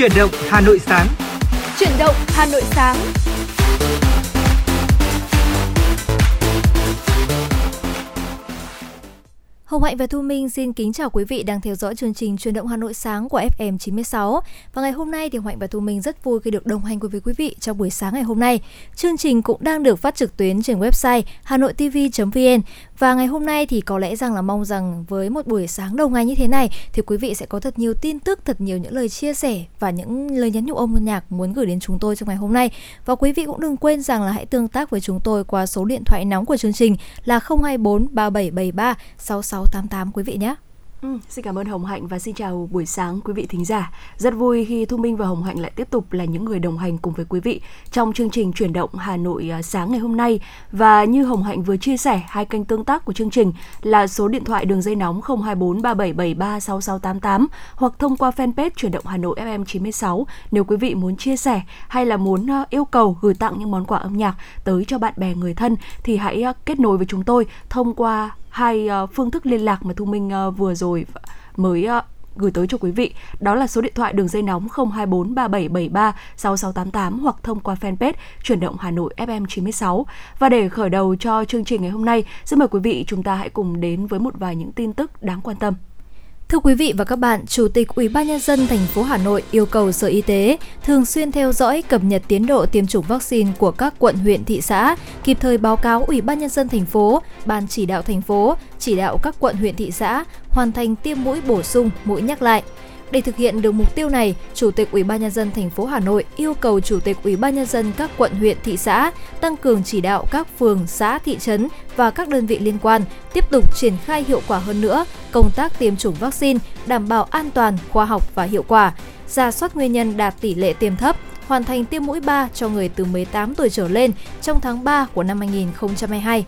Chuyển động Hà Nội sáng. Chuyển động Hà Nội sáng. Hồng Hạnh và Thu Minh xin kính chào quý vị đang theo dõi chương trình truyền động Hà Nội sáng của FM 96. Và ngày hôm nay thì Hồng Hạnh và Thu Minh rất vui khi được đồng hành cùng với quý vị trong buổi sáng ngày hôm nay. Chương trình cũng đang được phát trực tuyến trên website hanoitv.vn và ngày hôm nay thì có lẽ rằng là mong rằng với một buổi sáng đầu ngày như thế này thì quý vị sẽ có thật nhiều tin tức, thật nhiều những lời chia sẻ và những lời nhắn nhủ âm nhạc muốn gửi đến chúng tôi trong ngày hôm nay. Và quý vị cũng đừng quên rằng là hãy tương tác với chúng tôi qua số điện thoại nóng của chương trình là 024 3773 6688 quý vị nhé. Ừ, xin cảm ơn Hồng Hạnh và xin chào buổi sáng quý vị thính giả. Rất vui khi Thu Minh và Hồng Hạnh lại tiếp tục là những người đồng hành cùng với quý vị trong chương trình chuyển động Hà Nội à, sáng ngày hôm nay. Và như Hồng Hạnh vừa chia sẻ, hai kênh tương tác của chương trình là số điện thoại đường dây nóng 024 3773 6688 hoặc thông qua fanpage chuyển động Hà Nội FM 96 nếu quý vị muốn chia sẻ hay là muốn à, yêu cầu gửi tặng những món quà âm nhạc tới cho bạn bè người thân thì hãy à, kết nối với chúng tôi thông qua hai uh, phương thức liên lạc mà Thu Minh uh, vừa rồi mới uh, gửi tới cho quý vị. Đó là số điện thoại đường dây nóng 024 3773 6688 hoặc thông qua fanpage chuyển động Hà Nội FM 96. Và để khởi đầu cho chương trình ngày hôm nay, xin mời quý vị chúng ta hãy cùng đến với một vài những tin tức đáng quan tâm. Thưa quý vị và các bạn, Chủ tịch Ủy ban nhân dân thành phố Hà Nội yêu cầu Sở Y tế thường xuyên theo dõi cập nhật tiến độ tiêm chủng vaccine của các quận huyện thị xã, kịp thời báo cáo Ủy ban nhân dân thành phố, ban chỉ đạo thành phố, chỉ đạo các quận huyện thị xã hoàn thành tiêm mũi bổ sung, mũi nhắc lại. Để thực hiện được mục tiêu này, Chủ tịch Ủy ban nhân dân thành phố Hà Nội yêu cầu Chủ tịch Ủy ban nhân dân các quận huyện thị xã tăng cường chỉ đạo các phường, xã, thị trấn và các đơn vị liên quan tiếp tục triển khai hiệu quả hơn nữa công tác tiêm chủng vaccine, đảm bảo an toàn, khoa học và hiệu quả, ra soát nguyên nhân đạt tỷ lệ tiêm thấp, hoàn thành tiêm mũi 3 cho người từ 18 tuổi trở lên trong tháng 3 của năm 2022.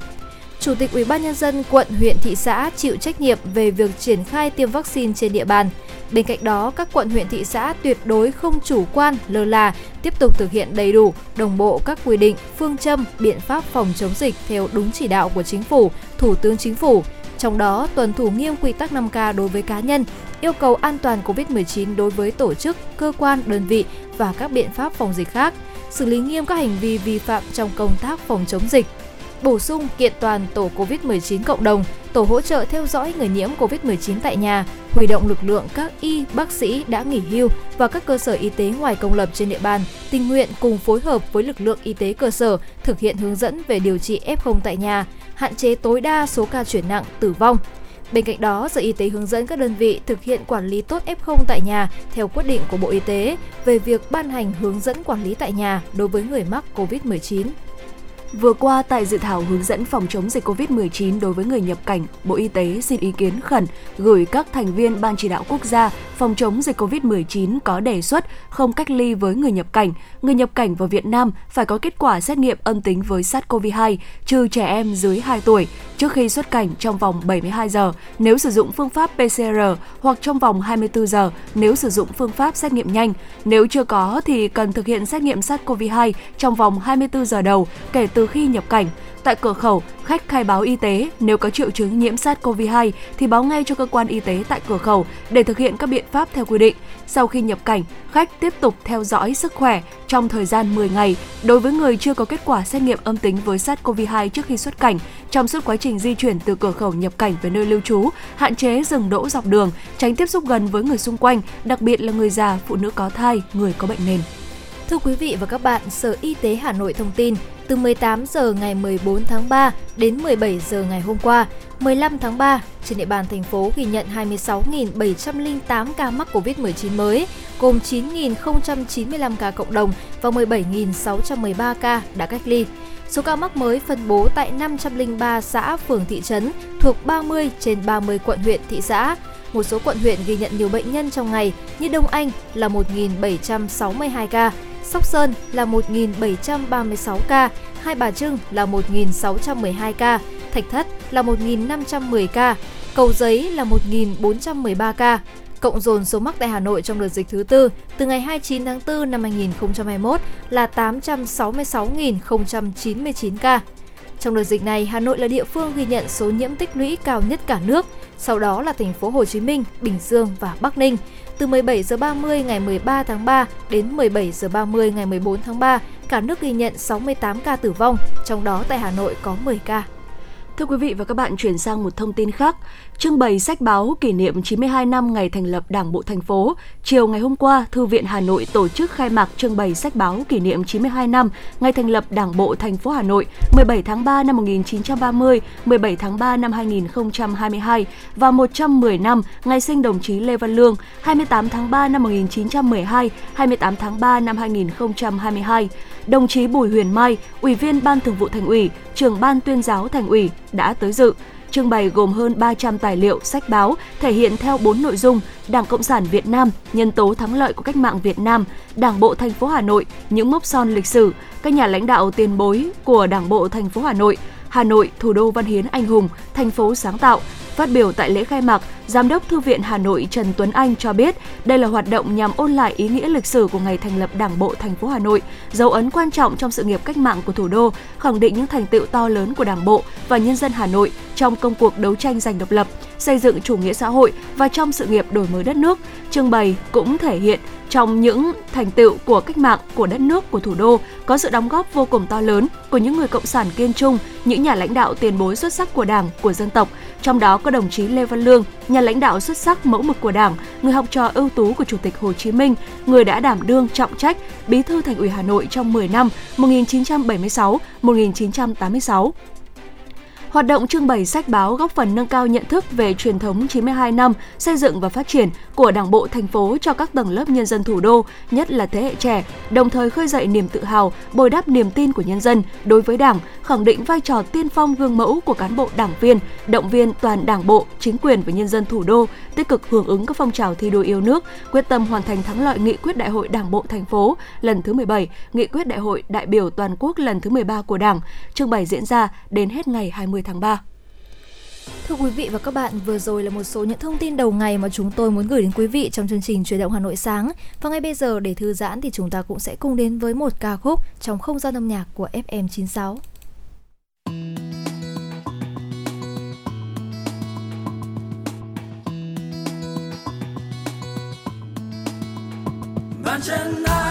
Chủ tịch Ủy ban nhân dân quận, huyện, thị xã chịu trách nhiệm về việc triển khai tiêm vaccine trên địa bàn. Bên cạnh đó, các quận huyện thị xã tuyệt đối không chủ quan, lơ là, tiếp tục thực hiện đầy đủ, đồng bộ các quy định, phương châm, biện pháp phòng chống dịch theo đúng chỉ đạo của Chính phủ, Thủ tướng Chính phủ. Trong đó, tuân thủ nghiêm quy tắc 5K đối với cá nhân, yêu cầu an toàn COVID-19 đối với tổ chức, cơ quan, đơn vị và các biện pháp phòng dịch khác, xử lý nghiêm các hành vi vi phạm trong công tác phòng chống dịch, bổ sung kiện toàn tổ COVID-19 cộng đồng, tổ hỗ trợ theo dõi người nhiễm COVID-19 tại nhà, huy động lực lượng các y, bác sĩ đã nghỉ hưu và các cơ sở y tế ngoài công lập trên địa bàn, tình nguyện cùng phối hợp với lực lượng y tế cơ sở thực hiện hướng dẫn về điều trị F0 tại nhà, hạn chế tối đa số ca chuyển nặng, tử vong. Bên cạnh đó, Sở Y tế hướng dẫn các đơn vị thực hiện quản lý tốt F0 tại nhà theo quyết định của Bộ Y tế về việc ban hành hướng dẫn quản lý tại nhà đối với người mắc COVID-19. Vừa qua, tại dự thảo hướng dẫn phòng chống dịch COVID-19 đối với người nhập cảnh, Bộ Y tế xin ý kiến khẩn gửi các thành viên Ban chỉ đạo quốc gia phòng chống dịch COVID-19 có đề xuất không cách ly với người nhập cảnh. Người nhập cảnh vào Việt Nam phải có kết quả xét nghiệm âm tính với SARS-CoV-2, trừ trẻ em dưới 2 tuổi, trước khi xuất cảnh trong vòng 72 giờ nếu sử dụng phương pháp PCR hoặc trong vòng 24 giờ nếu sử dụng phương pháp xét nghiệm nhanh. Nếu chưa có thì cần thực hiện xét nghiệm SARS-CoV-2 trong vòng 24 giờ đầu kể từ từ khi nhập cảnh. Tại cửa khẩu, khách khai báo y tế, nếu có triệu chứng nhiễm SARS-CoV-2 thì báo ngay cho cơ quan y tế tại cửa khẩu để thực hiện các biện pháp theo quy định. Sau khi nhập cảnh, khách tiếp tục theo dõi sức khỏe trong thời gian 10 ngày đối với người chưa có kết quả xét nghiệm âm tính với SARS-CoV-2 trước khi xuất cảnh trong suốt quá trình di chuyển từ cửa khẩu nhập cảnh về nơi lưu trú, hạn chế dừng đỗ dọc đường, tránh tiếp xúc gần với người xung quanh, đặc biệt là người già, phụ nữ có thai, người có bệnh nền. Thưa quý vị và các bạn, Sở Y tế Hà Nội thông tin, từ 18 giờ ngày 14 tháng 3 đến 17 giờ ngày hôm qua, 15 tháng 3, trên địa bàn thành phố ghi nhận 26.708 ca mắc COVID-19 mới, gồm 9.095 ca cộng đồng và 17.613 ca đã cách ly. Số ca mắc mới phân bố tại 503 xã, phường, thị trấn thuộc 30 trên 30 quận huyện, thị xã. Một số quận huyện ghi nhận nhiều bệnh nhân trong ngày như Đông Anh là 1.762 ca, Sóc Sơn là 1.736 ca, Hai Bà Trưng là 1.612 ca, Thạch Thất là 1.510 ca, Cầu Giấy là 1.413 ca. Cộng dồn số mắc tại Hà Nội trong đợt dịch thứ tư từ ngày 29 tháng 4 năm 2021 là 866.099 ca. Trong đợt dịch này, Hà Nội là địa phương ghi nhận số nhiễm tích lũy cao nhất cả nước, sau đó là thành phố Hồ Chí Minh, Bình Dương và Bắc Ninh. Từ 17 giờ 30 ngày 13 tháng 3 đến 17 giờ 30 ngày 14 tháng 3, cả nước ghi nhận 68 ca tử vong, trong đó tại Hà Nội có 10 ca. Thưa quý vị và các bạn, chuyển sang một thông tin khác. Trưng bày sách báo kỷ niệm 92 năm ngày thành lập Đảng bộ thành phố. Chiều ngày hôm qua, Thư viện Hà Nội tổ chức khai mạc trưng bày sách báo kỷ niệm 92 năm ngày thành lập Đảng bộ thành phố Hà Nội 17 tháng 3 năm 1930, 17 tháng 3 năm 2022 và 110 năm ngày sinh đồng chí Lê Văn Lương 28 tháng 3 năm 1912, 28 tháng 3 năm 2022 đồng chí Bùi Huyền Mai, Ủy viên Ban Thường vụ Thành ủy, trưởng Ban Tuyên giáo Thành ủy đã tới dự. Trưng bày gồm hơn 300 tài liệu, sách báo thể hiện theo 4 nội dung: Đảng Cộng sản Việt Nam, nhân tố thắng lợi của cách mạng Việt Nam, Đảng bộ thành phố Hà Nội, những mốc son lịch sử, các nhà lãnh đạo tiền bối của Đảng bộ thành phố Hà Nội, Hà Nội, thủ đô văn hiến anh hùng, thành phố sáng tạo, Phát biểu tại lễ khai mạc, Giám đốc Thư viện Hà Nội Trần Tuấn Anh cho biết đây là hoạt động nhằm ôn lại ý nghĩa lịch sử của ngày thành lập Đảng bộ thành phố Hà Nội, dấu ấn quan trọng trong sự nghiệp cách mạng của thủ đô, khẳng định những thành tựu to lớn của Đảng bộ và nhân dân Hà Nội trong công cuộc đấu tranh giành độc lập, xây dựng chủ nghĩa xã hội và trong sự nghiệp đổi mới đất nước. Trưng bày cũng thể hiện trong những thành tựu của cách mạng của đất nước của thủ đô có sự đóng góp vô cùng to lớn của những người cộng sản kiên trung, những nhà lãnh đạo tiền bối xuất sắc của Đảng, của dân tộc, trong đó có đồng chí Lê Văn Lương, nhà lãnh đạo xuất sắc mẫu mực của Đảng, người học trò ưu tú của Chủ tịch Hồ Chí Minh, người đã đảm đương trọng trách Bí thư Thành ủy Hà Nội trong 10 năm 1976-1986 Hoạt động trưng bày sách báo góp phần nâng cao nhận thức về truyền thống 92 năm xây dựng và phát triển của Đảng bộ thành phố cho các tầng lớp nhân dân thủ đô, nhất là thế hệ trẻ, đồng thời khơi dậy niềm tự hào, bồi đắp niềm tin của nhân dân đối với Đảng, khẳng định vai trò tiên phong gương mẫu của cán bộ đảng viên, động viên toàn Đảng bộ, chính quyền và nhân dân thủ đô tích cực hưởng ứng các phong trào thi đua yêu nước, quyết tâm hoàn thành thắng lợi nghị quyết Đại hội Đảng bộ thành phố lần thứ 17, nghị quyết Đại hội đại biểu toàn quốc lần thứ 13 của Đảng. Trưng bày diễn ra đến hết ngày 20 tháng 3. Thưa quý vị và các bạn, vừa rồi là một số những thông tin đầu ngày mà chúng tôi muốn gửi đến quý vị trong chương trình Truyền động Hà Nội sáng. Và ngay bây giờ để thư giãn thì chúng ta cũng sẽ cùng đến với một ca khúc trong không gian âm nhạc của FM96. bàn chân ai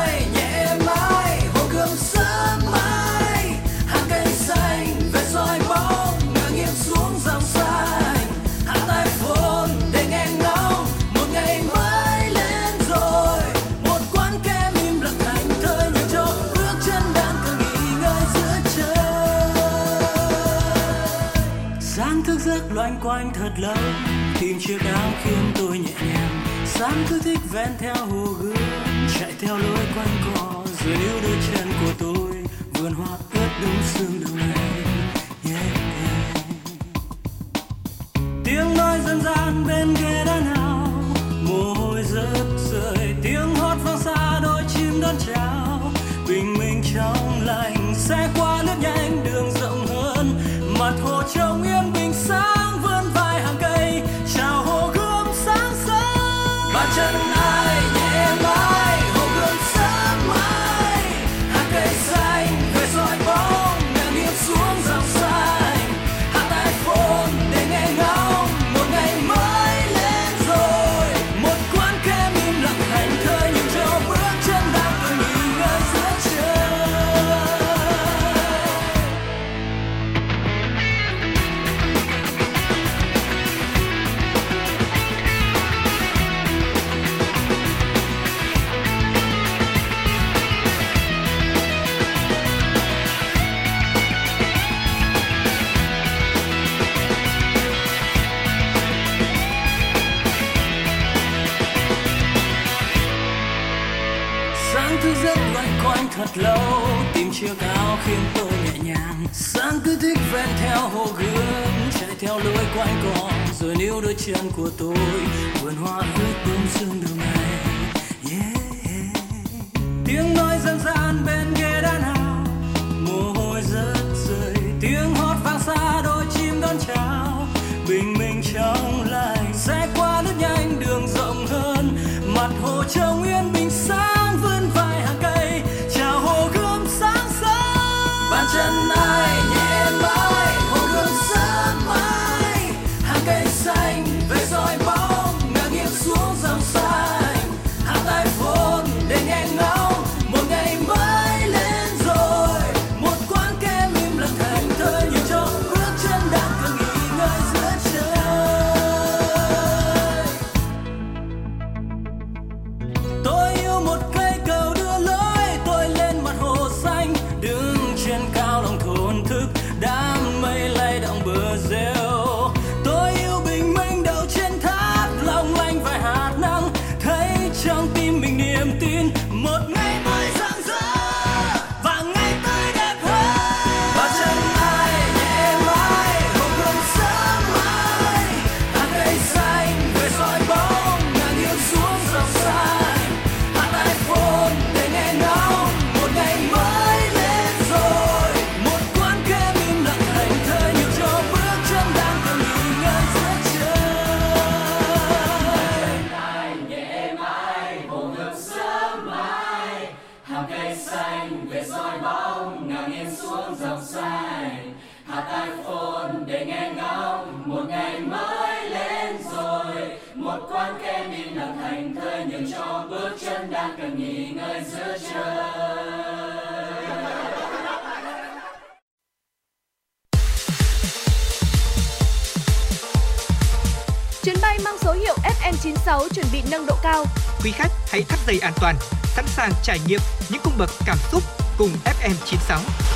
Anh thật lâu tìm chiếc áo khiến tôi nhẹ nhàng. Sáng cứ thích ven theo hồ gươm. Chạy theo lối quanh co rồi níu đôi chân của tôi. Vườn hoa ướt đúng sương đầu này sáng thức giấc loanh quanh thật lâu. Tìm chiếc áo khiến tôi nhẹ nhàng. Sáng cứ thích ven theo hồ gươm chạy theo lối quanh cỏ rồi níu đôi chân của tôi vườn hoa ướt bướm sương đường này yeah, tiếng nói dân gian bên ghế đá nào? Mồ hôi rớt rơi. Tiếng hót vang xa đôi chim đón chào. Bình minh trong lành sẽ qua lướt nhanh đường rộng hơn. Mặt hồ trông yên bình sáng FM96 chuẩn bị nâng độ cao. Quý khách hãy thắt dây an toàn, sẵn sàng trải nghiệm những cung bậc cảm xúc cùng FM96.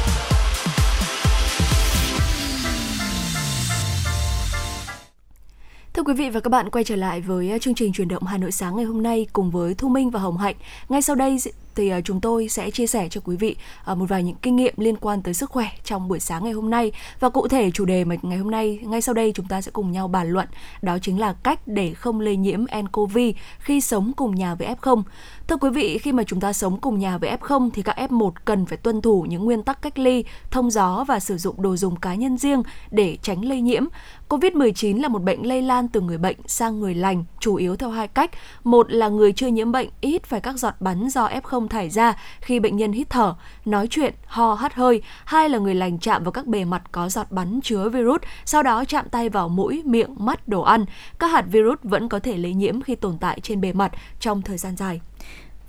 Thưa quý vị và các bạn, quay trở lại với à, chương trình truyền động Hà Nội sáng ngày hôm nay cùng với Thu Minh và Hồng Hạnh. Ngay sau đây thì à, chúng tôi sẽ chia sẻ cho quý vị à, một vài những kinh nghiệm liên quan tới sức khỏe trong buổi sáng ngày hôm nay và cụ thể chủ đề mà ngày hôm nay, ngay sau đây chúng ta sẽ cùng nhau bàn luận, đó chính là cách để không lây nhiễm nCoV khi sống cùng nhà với F0. Thưa quý vị, khi mà chúng ta sống cùng nhà với F0 thì các F1 cần phải tuân thủ những nguyên tắc cách ly, thông gió và sử dụng đồ dùng cá nhân riêng để tránh lây nhiễm. COVID-19 là một bệnh lây lan từ người bệnh sang người lành, chủ yếu theo hai cách. Một là người chưa nhiễm bệnh ít phải các giọt bắn do F0 thải ra khi bệnh nhân hít thở, nói chuyện, ho, hắt hơi. Hai là người lành chạm vào các bề mặt có giọt bắn chứa virus, sau đó chạm tay vào mũi, miệng, mắt, đồ ăn. Các hạt virus vẫn có thể lây nhiễm khi tồn tại trên bề mặt trong thời gian dài.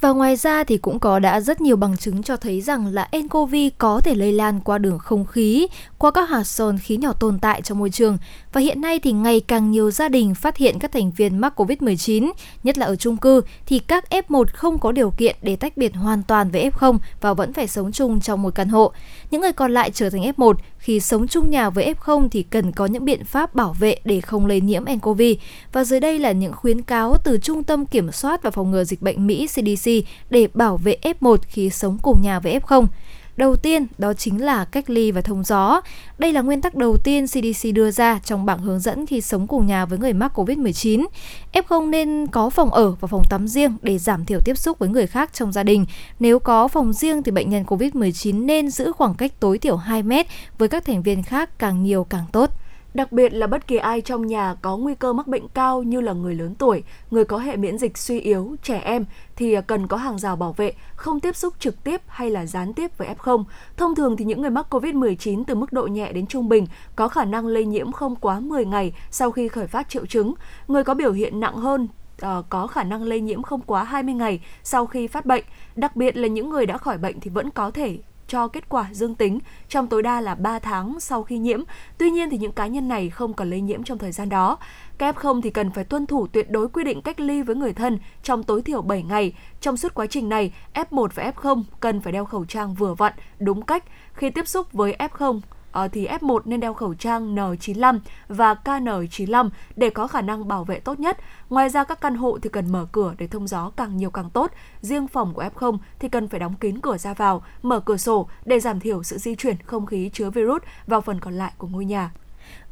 Và ngoài ra thì cũng có đã rất nhiều bằng chứng cho thấy rằng là nCoV có thể lây lan qua đường không khí, qua các hạt son khí nhỏ tồn tại trong môi trường. Và hiện nay thì ngày càng nhiều gia đình phát hiện các thành viên mắc COVID-19, nhất là ở chung cư, thì các F1 không có điều kiện để tách biệt hoàn toàn với F0 và vẫn phải sống chung trong một căn hộ. Những người còn lại trở thành F1 khi sống chung nhà với F0 thì cần có những biện pháp bảo vệ để không lây nhiễm nCoV. Và dưới đây là những khuyến cáo từ Trung tâm Kiểm soát và Phòng ngừa Dịch bệnh Mỹ CDC để bảo vệ F1 khi sống cùng nhà với F0. Đầu tiên, đó chính là cách ly và thông gió. Đây là nguyên tắc đầu tiên CDC đưa ra trong bảng hướng dẫn khi sống cùng nhà với người mắc COVID-19. F0 nên có phòng ở và phòng tắm riêng để giảm thiểu tiếp xúc với người khác trong gia đình. Nếu có phòng riêng thì bệnh nhân COVID-19 nên giữ khoảng cách tối thiểu 2 mét với các thành viên khác càng nhiều càng tốt. Đặc biệt là bất kỳ ai trong nhà có nguy cơ mắc bệnh cao như là người lớn tuổi, người có hệ miễn dịch suy yếu, trẻ em thì cần có hàng rào bảo vệ, không tiếp xúc trực tiếp hay là gián tiếp với F0. Thông thường thì những người mắc COVID-19 từ mức độ nhẹ đến trung bình có khả năng lây nhiễm không quá 10 ngày sau khi khởi phát triệu chứng. Người có biểu hiện nặng hơn uh, có khả năng lây nhiễm không quá 20 ngày sau khi phát bệnh. Đặc biệt là những người đã khỏi bệnh thì vẫn có thể cho kết quả dương tính trong tối đa là 3 tháng sau khi nhiễm. Tuy nhiên thì những cá nhân này không còn lây nhiễm trong thời gian đó. Các F0 thì cần phải tuân thủ tuyệt đối quy định cách ly với người thân trong tối thiểu 7 ngày. Trong suốt quá trình này, F1 và F0 cần phải đeo khẩu trang vừa vặn, đúng cách. Khi tiếp xúc với F0 Ờ, thì F1 nên đeo khẩu trang N95 và KN95 để có khả năng bảo vệ tốt nhất. Ngoài ra các căn hộ thì cần mở cửa để thông gió càng nhiều càng tốt. Riêng phòng của F0 thì cần phải đóng kín cửa ra vào, mở cửa sổ để giảm thiểu sự di chuyển không khí chứa virus vào phần còn lại của ngôi nhà.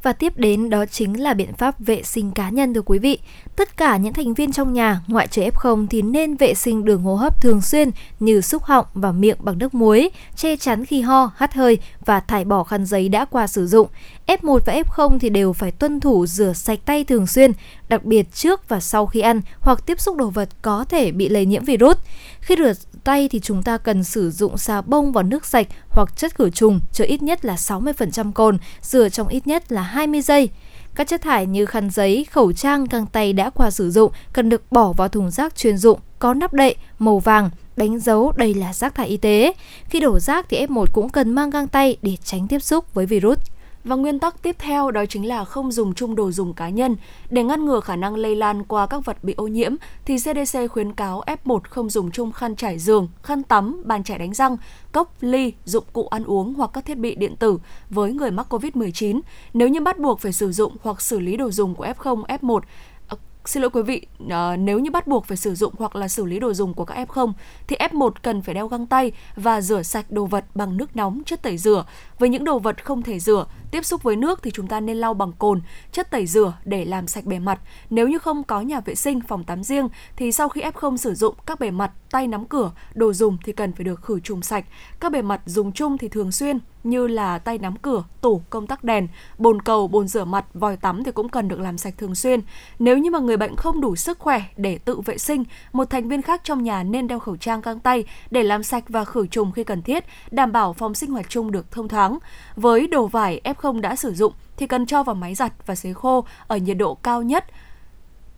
Và tiếp đến đó chính là biện pháp vệ sinh cá nhân thưa quý vị. Tất cả những thành viên trong nhà, ngoại trừ F0 thì nên vệ sinh đường hô hấp thường xuyên như xúc họng và miệng bằng nước muối, che chắn khi ho, hắt hơi và thải bỏ khăn giấy đã qua sử dụng. F1 và F0 thì đều phải tuân thủ rửa sạch tay thường xuyên, đặc biệt trước và sau khi ăn hoặc tiếp xúc đồ vật có thể bị lây nhiễm virus. Khi rửa tay thì chúng ta cần sử dụng xà bông và nước sạch hoặc chất khử trùng chứa ít nhất là 60% cồn, rửa trong ít nhất là 20 giây. Các chất thải như khăn giấy, khẩu trang, găng tay đã qua sử dụng cần được bỏ vào thùng rác chuyên dụng có nắp đậy màu vàng đánh dấu đây là rác thải y tế. Khi đổ rác thì F1 cũng cần mang găng tay để tránh tiếp xúc với virus. Và nguyên tắc tiếp theo đó chính là không dùng chung đồ dùng cá nhân. Để ngăn ngừa khả năng lây lan qua các vật bị ô nhiễm, thì CDC khuyến cáo F1 không dùng chung khăn trải giường, khăn tắm, bàn chải đánh răng, cốc, ly, dụng cụ ăn uống hoặc các thiết bị điện tử với người mắc COVID-19. Nếu như bắt buộc phải sử dụng hoặc xử lý đồ dùng của F0, F1, ờ, Xin lỗi quý vị, à, nếu như bắt buộc phải sử dụng hoặc là xử lý đồ dùng của các F0 thì F1 cần phải đeo găng tay và rửa sạch đồ vật bằng nước nóng, chất tẩy rửa. Với những đồ vật không thể rửa, tiếp xúc với nước thì chúng ta nên lau bằng cồn, chất tẩy rửa để làm sạch bề mặt. Nếu như không có nhà vệ sinh, phòng tắm riêng thì sau khi F0 sử dụng các bề mặt, tay nắm cửa, đồ dùng thì cần phải được khử trùng sạch. Các bề mặt dùng chung thì thường xuyên như là tay nắm cửa, tủ, công tắc đèn, bồn cầu, bồn rửa mặt, vòi tắm thì cũng cần được làm sạch thường xuyên. Nếu như mà người bệnh không đủ sức khỏe để tự vệ sinh, một thành viên khác trong nhà nên đeo khẩu trang găng tay để làm sạch và khử trùng khi cần thiết, đảm bảo phòng sinh hoạt chung được thông thoáng. Với đồ vải F0 đã sử dụng thì cần cho vào máy giặt và sấy khô ở nhiệt độ cao nhất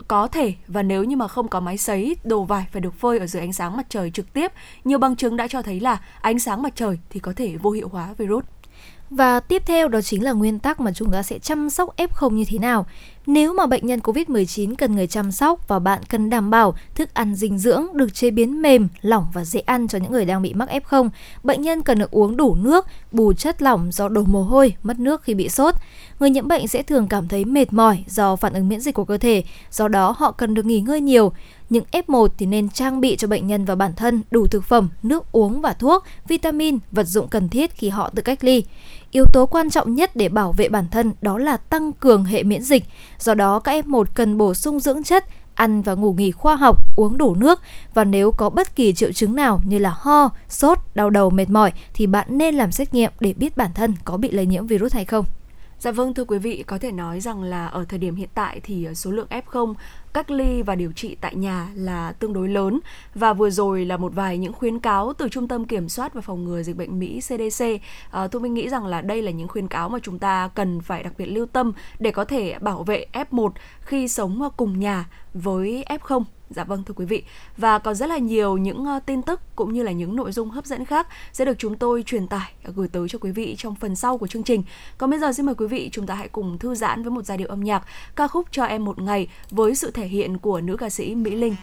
có thể và nếu như mà không có máy sấy, đồ vải phải được phơi ở dưới ánh sáng mặt trời trực tiếp. Nhiều bằng chứng đã cho thấy là ánh sáng mặt trời thì có thể vô hiệu hóa virus. Và tiếp theo đó chính là nguyên tắc mà chúng ta sẽ chăm sóc F0 như thế nào. Nếu mà bệnh nhân COVID-19 cần người chăm sóc và bạn cần đảm bảo thức ăn dinh dưỡng được chế biến mềm, lỏng và dễ ăn cho những người đang bị mắc F0, bệnh nhân cần được uống đủ nước, bù chất lỏng do đổ mồ hôi, mất nước khi bị sốt. Người nhiễm bệnh sẽ thường cảm thấy mệt mỏi do phản ứng miễn dịch của cơ thể, do đó họ cần được nghỉ ngơi nhiều. Những F1 thì nên trang bị cho bệnh nhân và bản thân đủ thực phẩm, nước uống và thuốc, vitamin, vật dụng cần thiết khi họ tự cách ly. Yếu tố quan trọng nhất để bảo vệ bản thân đó là tăng cường hệ miễn dịch. Do đó các F1 cần bổ sung dưỡng chất, ăn và ngủ nghỉ khoa học, uống đủ nước và nếu có bất kỳ triệu chứng nào như là ho, sốt, đau đầu, mệt mỏi thì bạn nên làm xét nghiệm để biết bản thân có bị lây nhiễm virus hay không. Dạ vâng thưa quý vị, có thể nói rằng là ở thời điểm hiện tại thì ờ, số lượng F0 cách ly và điều trị tại nhà là tương đối lớn và vừa rồi là một vài những khuyến cáo từ Trung tâm Kiểm soát và Phòng ngừa Dịch bệnh Mỹ CDC. À, ờ, tôi Minh nghĩ rằng là đây là những khuyến cáo mà chúng ta cần phải đặc biệt lưu tâm để có thể bảo vệ F1 khi sống cùng nhà với F0 Dạ vâng thưa quý vị. Và còn rất là nhiều những ờ, tin tức cũng như là những nội dung hấp dẫn khác sẽ được chúng tôi truyền tải ờ, gửi tới cho quý vị trong phần sau của chương trình. Còn bây giờ xin mời quý vị chúng ta hãy cùng thư giãn với một giai điệu âm nhạc, ca khúc cho em một ngày với sự thể hiện của nữ ca sĩ Mỹ Linh.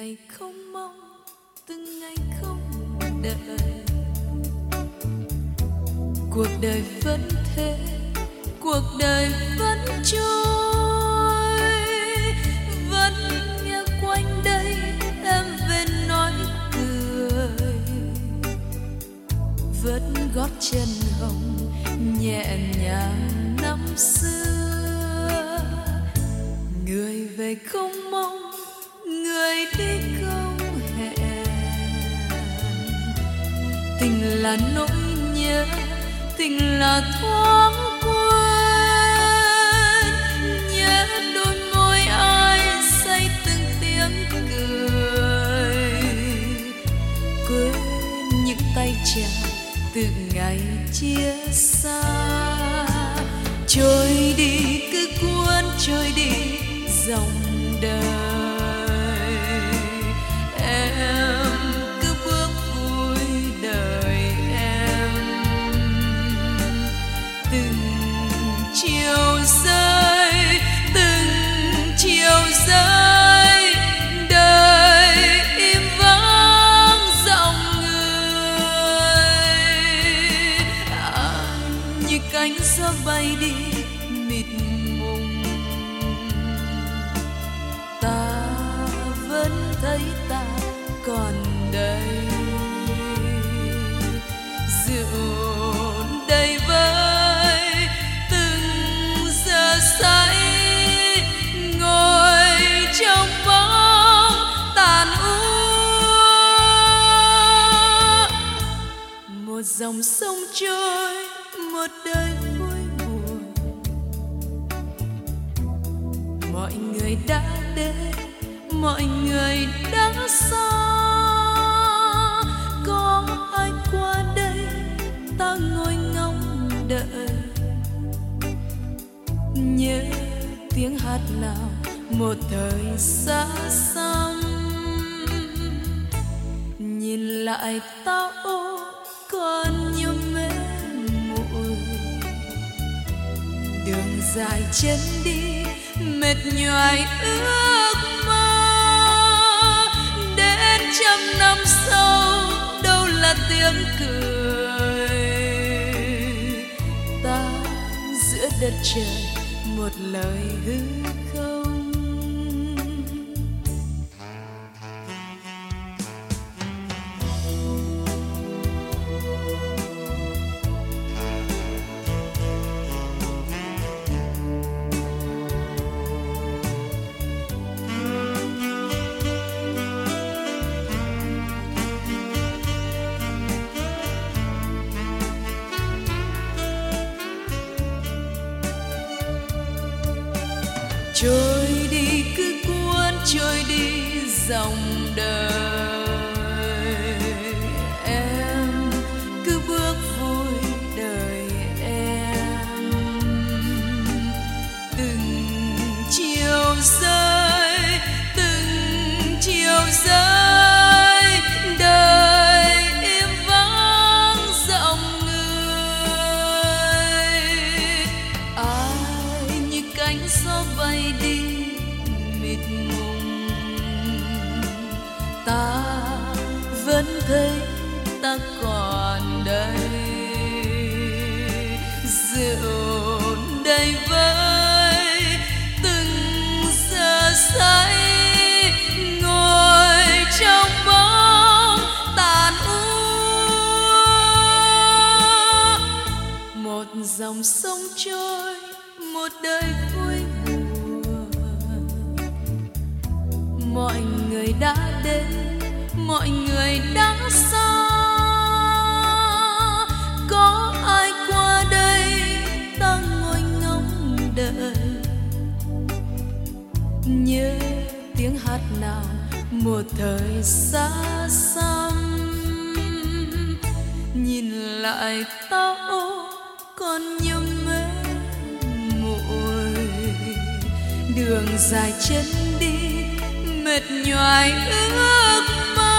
Ngày không mong, từng ngày không đợi, cuộc đời vẫn thế cuộc đời vẫn trôi. Vẫn nghe quanh đây em về nói cười. Vẫn gót chân hồng nhẹ nhàng năm xưa. Người về không mong người đi không hẹn tình là nỗi nhớ, tình là thoáng quên. Nhớ đôi môi ai say từng tiếng cười. Quên những tay chào từ ngày chia xa. Trôi đi cứ cuốn trôi đi dòng đời. Dòng sông trôi, một đời vui buồn. Mọi người đã đến, mọi người đã xa. Có ai qua đây, ta ngồi ngóng đợi. Nhớ tiếng hát nào, một thời xa xăm. Nhìn lại ta ô còn dài chân đi, mệt nhoài ước mơ. Đến trăm năm sau, đâu là tiếng cười? Ta giữa đất trời, một lời hứa không mọi người đã đến, mọi người đã xa. Có ai qua đây ta ngồi ngóng đợi? Nhớ tiếng hát nào một thời xa xăm? Nhìn lại ta ô còn nhiều mê muội. Đường dài chân đi mệt nhoài ước mơ.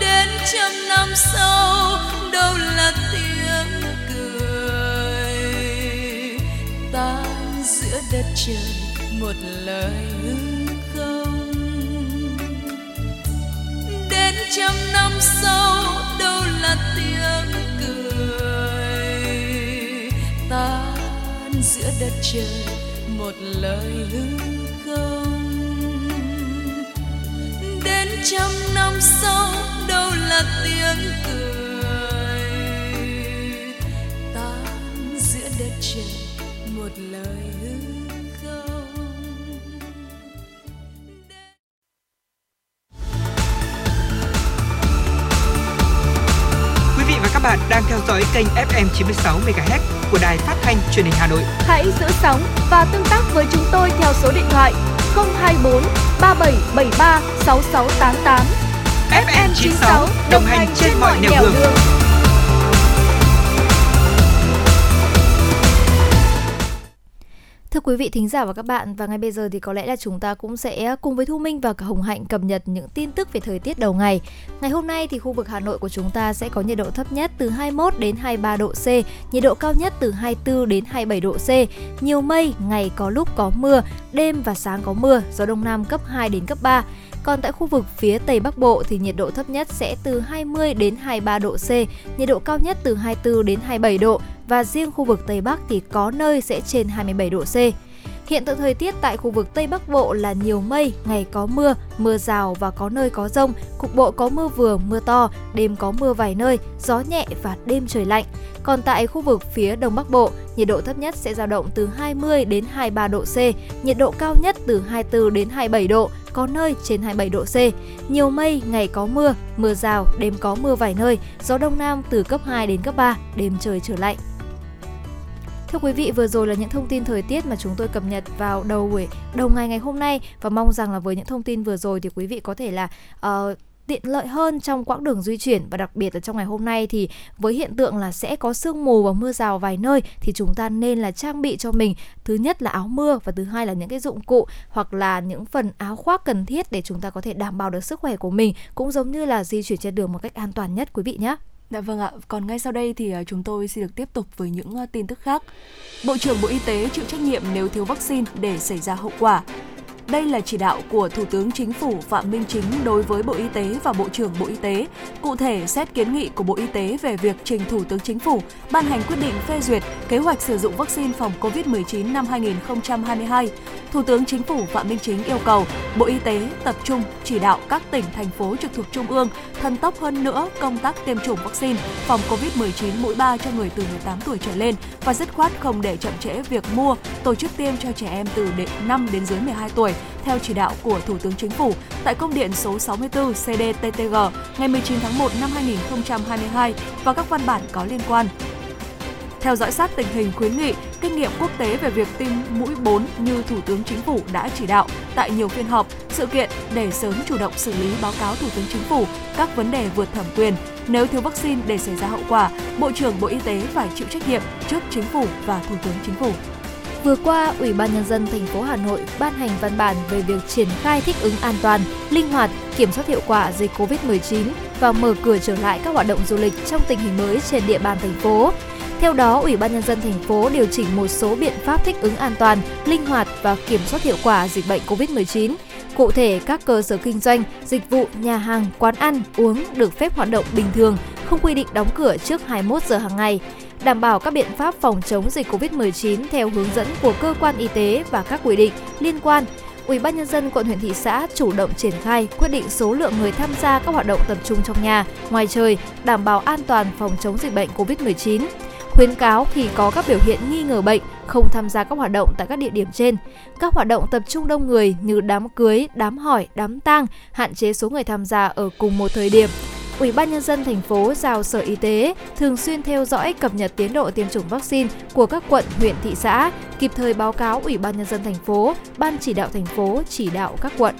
Đến trăm năm sau, đâu là tiếng cười. Tan giữa đất trời, một lời hư không. Đến trăm năm sau, đâu là tiếng cười. Tan giữa đất trời, một lời hư không trăm năm sau đâu là tiếng cười tan giữa đất trời một lời hư không Quý vị và các bạn đang theo dõi kênh FM 96 MHz của đài phát thanh truyền hình Hà Nội. Hãy giữ sóng và tương tác với chúng tôi theo số điện thoại 024 3773 6688. FM 96 đồng hành trên mọi nẻo đường. Thưa quý vị thính giả và các bạn, và ngay bây giờ thì có lẽ là chúng ta cũng sẽ cùng với Thu Minh và cả Hồng Hạnh cập nhật những tin tức về thời tiết đầu ngày. Ngày hôm nay thì khu vực Hà Nội của chúng ta sẽ có nhiệt độ thấp nhất từ 21 đến 23 độ C, nhiệt độ cao nhất từ 24 đến 27 độ C. Nhiều mây, ngày có lúc có mưa, đêm và sáng có mưa, gió đông nam cấp 2 đến cấp 3. Còn tại khu vực phía Tây Bắc Bộ thì nhiệt độ thấp nhất sẽ từ 20 đến 23 độ C, nhiệt độ cao nhất từ 24 đến 27 độ và riêng khu vực Tây Bắc thì có nơi sẽ trên 27 độ C. Hiện tượng thời tiết tại khu vực Tây Bắc Bộ là nhiều mây, ngày có mưa, mưa rào và có nơi có rông, cục bộ có mưa vừa, mưa to, đêm có mưa vài nơi, gió nhẹ và đêm trời lạnh. Còn tại khu vực phía Đông Bắc Bộ, nhiệt độ thấp nhất sẽ dao động từ 20 đến 23 độ C, nhiệt độ cao nhất từ 24 đến 27 độ, có nơi trên 27 độ C. Nhiều mây, ngày có mưa, mưa rào, đêm có mưa vài nơi, gió đông nam từ cấp 2 đến cấp 3, đêm trời trở lạnh. Thưa quý vị, vừa rồi là những thông tin thời tiết mà chúng tôi cập nhật vào đầu buổi đầu ngày ngày hôm nay và mong rằng là với những thông tin vừa rồi thì quý vị có thể là uh, tiện lợi hơn trong quãng đường di chuyển và đặc biệt là trong ngày hôm nay thì với hiện tượng là sẽ có sương mù và mưa rào vài nơi thì chúng ta nên là trang bị cho mình thứ nhất là áo mưa và thứ hai là những cái dụng cụ hoặc là những phần áo khoác cần thiết để chúng ta có thể đảm bảo được sức khỏe của mình cũng giống như là di chuyển trên đường một cách an toàn nhất quý vị nhé. Dạ vâng ạ, còn ngay sau đây thì à, chúng tôi xin được tiếp tục với những à, tin tức khác. Bộ trưởng Bộ Y tế chịu trách nhiệm nếu thiếu vaccine để xảy ra hậu quả. Đây là chỉ đạo của Thủ tướng Chính phủ Phạm Minh Chính đối với Bộ Y tế và Bộ trưởng Bộ Y tế. Cụ thể, xét kiến nghị của Bộ Y tế về việc trình Thủ tướng Chính phủ ban hành quyết định phê duyệt kế hoạch sử dụng vaccine phòng COVID-19 năm 2022. Thủ tướng Chính phủ Phạm Minh Chính yêu cầu Bộ Y tế tập trung chỉ đạo các tỉnh, thành phố trực thuộc Trung ương thần tốc hơn nữa công tác tiêm chủng vaccine phòng COVID-19 mũi 3 cho người từ 18 tuổi trở lên và dứt khoát không để chậm trễ việc mua, tổ chức tiêm cho trẻ em từ 5 đến dưới 12 tuổi theo chỉ đạo của Thủ tướng Chính phủ tại công điện số 64 CDTTG ngày 19 tháng 1 năm 2022 và các văn bản có liên quan theo dõi sát tình hình khuyến nghị, kinh nghiệm quốc tế về việc tiêm mũi 4 như Thủ tướng Chính phủ đã chỉ đạo tại nhiều phiên họp, sự kiện để sớm chủ động xử lý báo cáo Thủ tướng Chính phủ các vấn đề vượt thẩm quyền. Nếu thiếu vaccine để xảy ra hậu quả, Bộ trưởng Bộ Y tế phải chịu trách nhiệm trước Chính phủ và Thủ tướng Chính phủ. Vừa qua, Ủy ban nhân dân thành phố Hà Nội ban hành văn bản về việc triển khai thích ứng an toàn, linh hoạt, kiểm soát hiệu quả dịch COVID-19 và mở cửa trở lại các hoạt động du lịch trong tình hình mới trên địa bàn thành phố. Theo đó, Ủy ban nhân dân thành phố điều chỉnh một số biện pháp thích ứng an toàn, linh hoạt và kiểm soát hiệu quả dịch bệnh COVID-19. Cụ thể, các cơ sở kinh doanh, dịch vụ, nhà hàng, quán ăn, uống được phép hoạt động bình thường, không quy định đóng cửa trước 21 giờ hàng ngày đảm bảo các biện pháp phòng chống dịch COVID-19 theo hướng dẫn của cơ quan y tế và các quy định liên quan. Ủy ban nhân dân quận huyện thị xã chủ động triển khai quyết định số lượng người tham gia các hoạt động tập trung trong nhà, ngoài trời, đảm bảo an toàn phòng chống dịch bệnh COVID-19 khuyến cáo khi có các biểu hiện nghi ngờ bệnh không tham gia các hoạt động tại các địa điểm trên. Các hoạt động tập trung đông người như đám cưới, đám hỏi, đám tang, hạn chế số người tham gia ở cùng một thời điểm. Ủy ban nhân dân thành phố giao Sở Y tế thường xuyên theo dõi cập nhật tiến độ tiêm chủng vaccine của các quận, huyện, thị xã, kịp thời báo cáo Ủy ban nhân dân thành phố, ban chỉ đạo thành phố chỉ đạo các quận.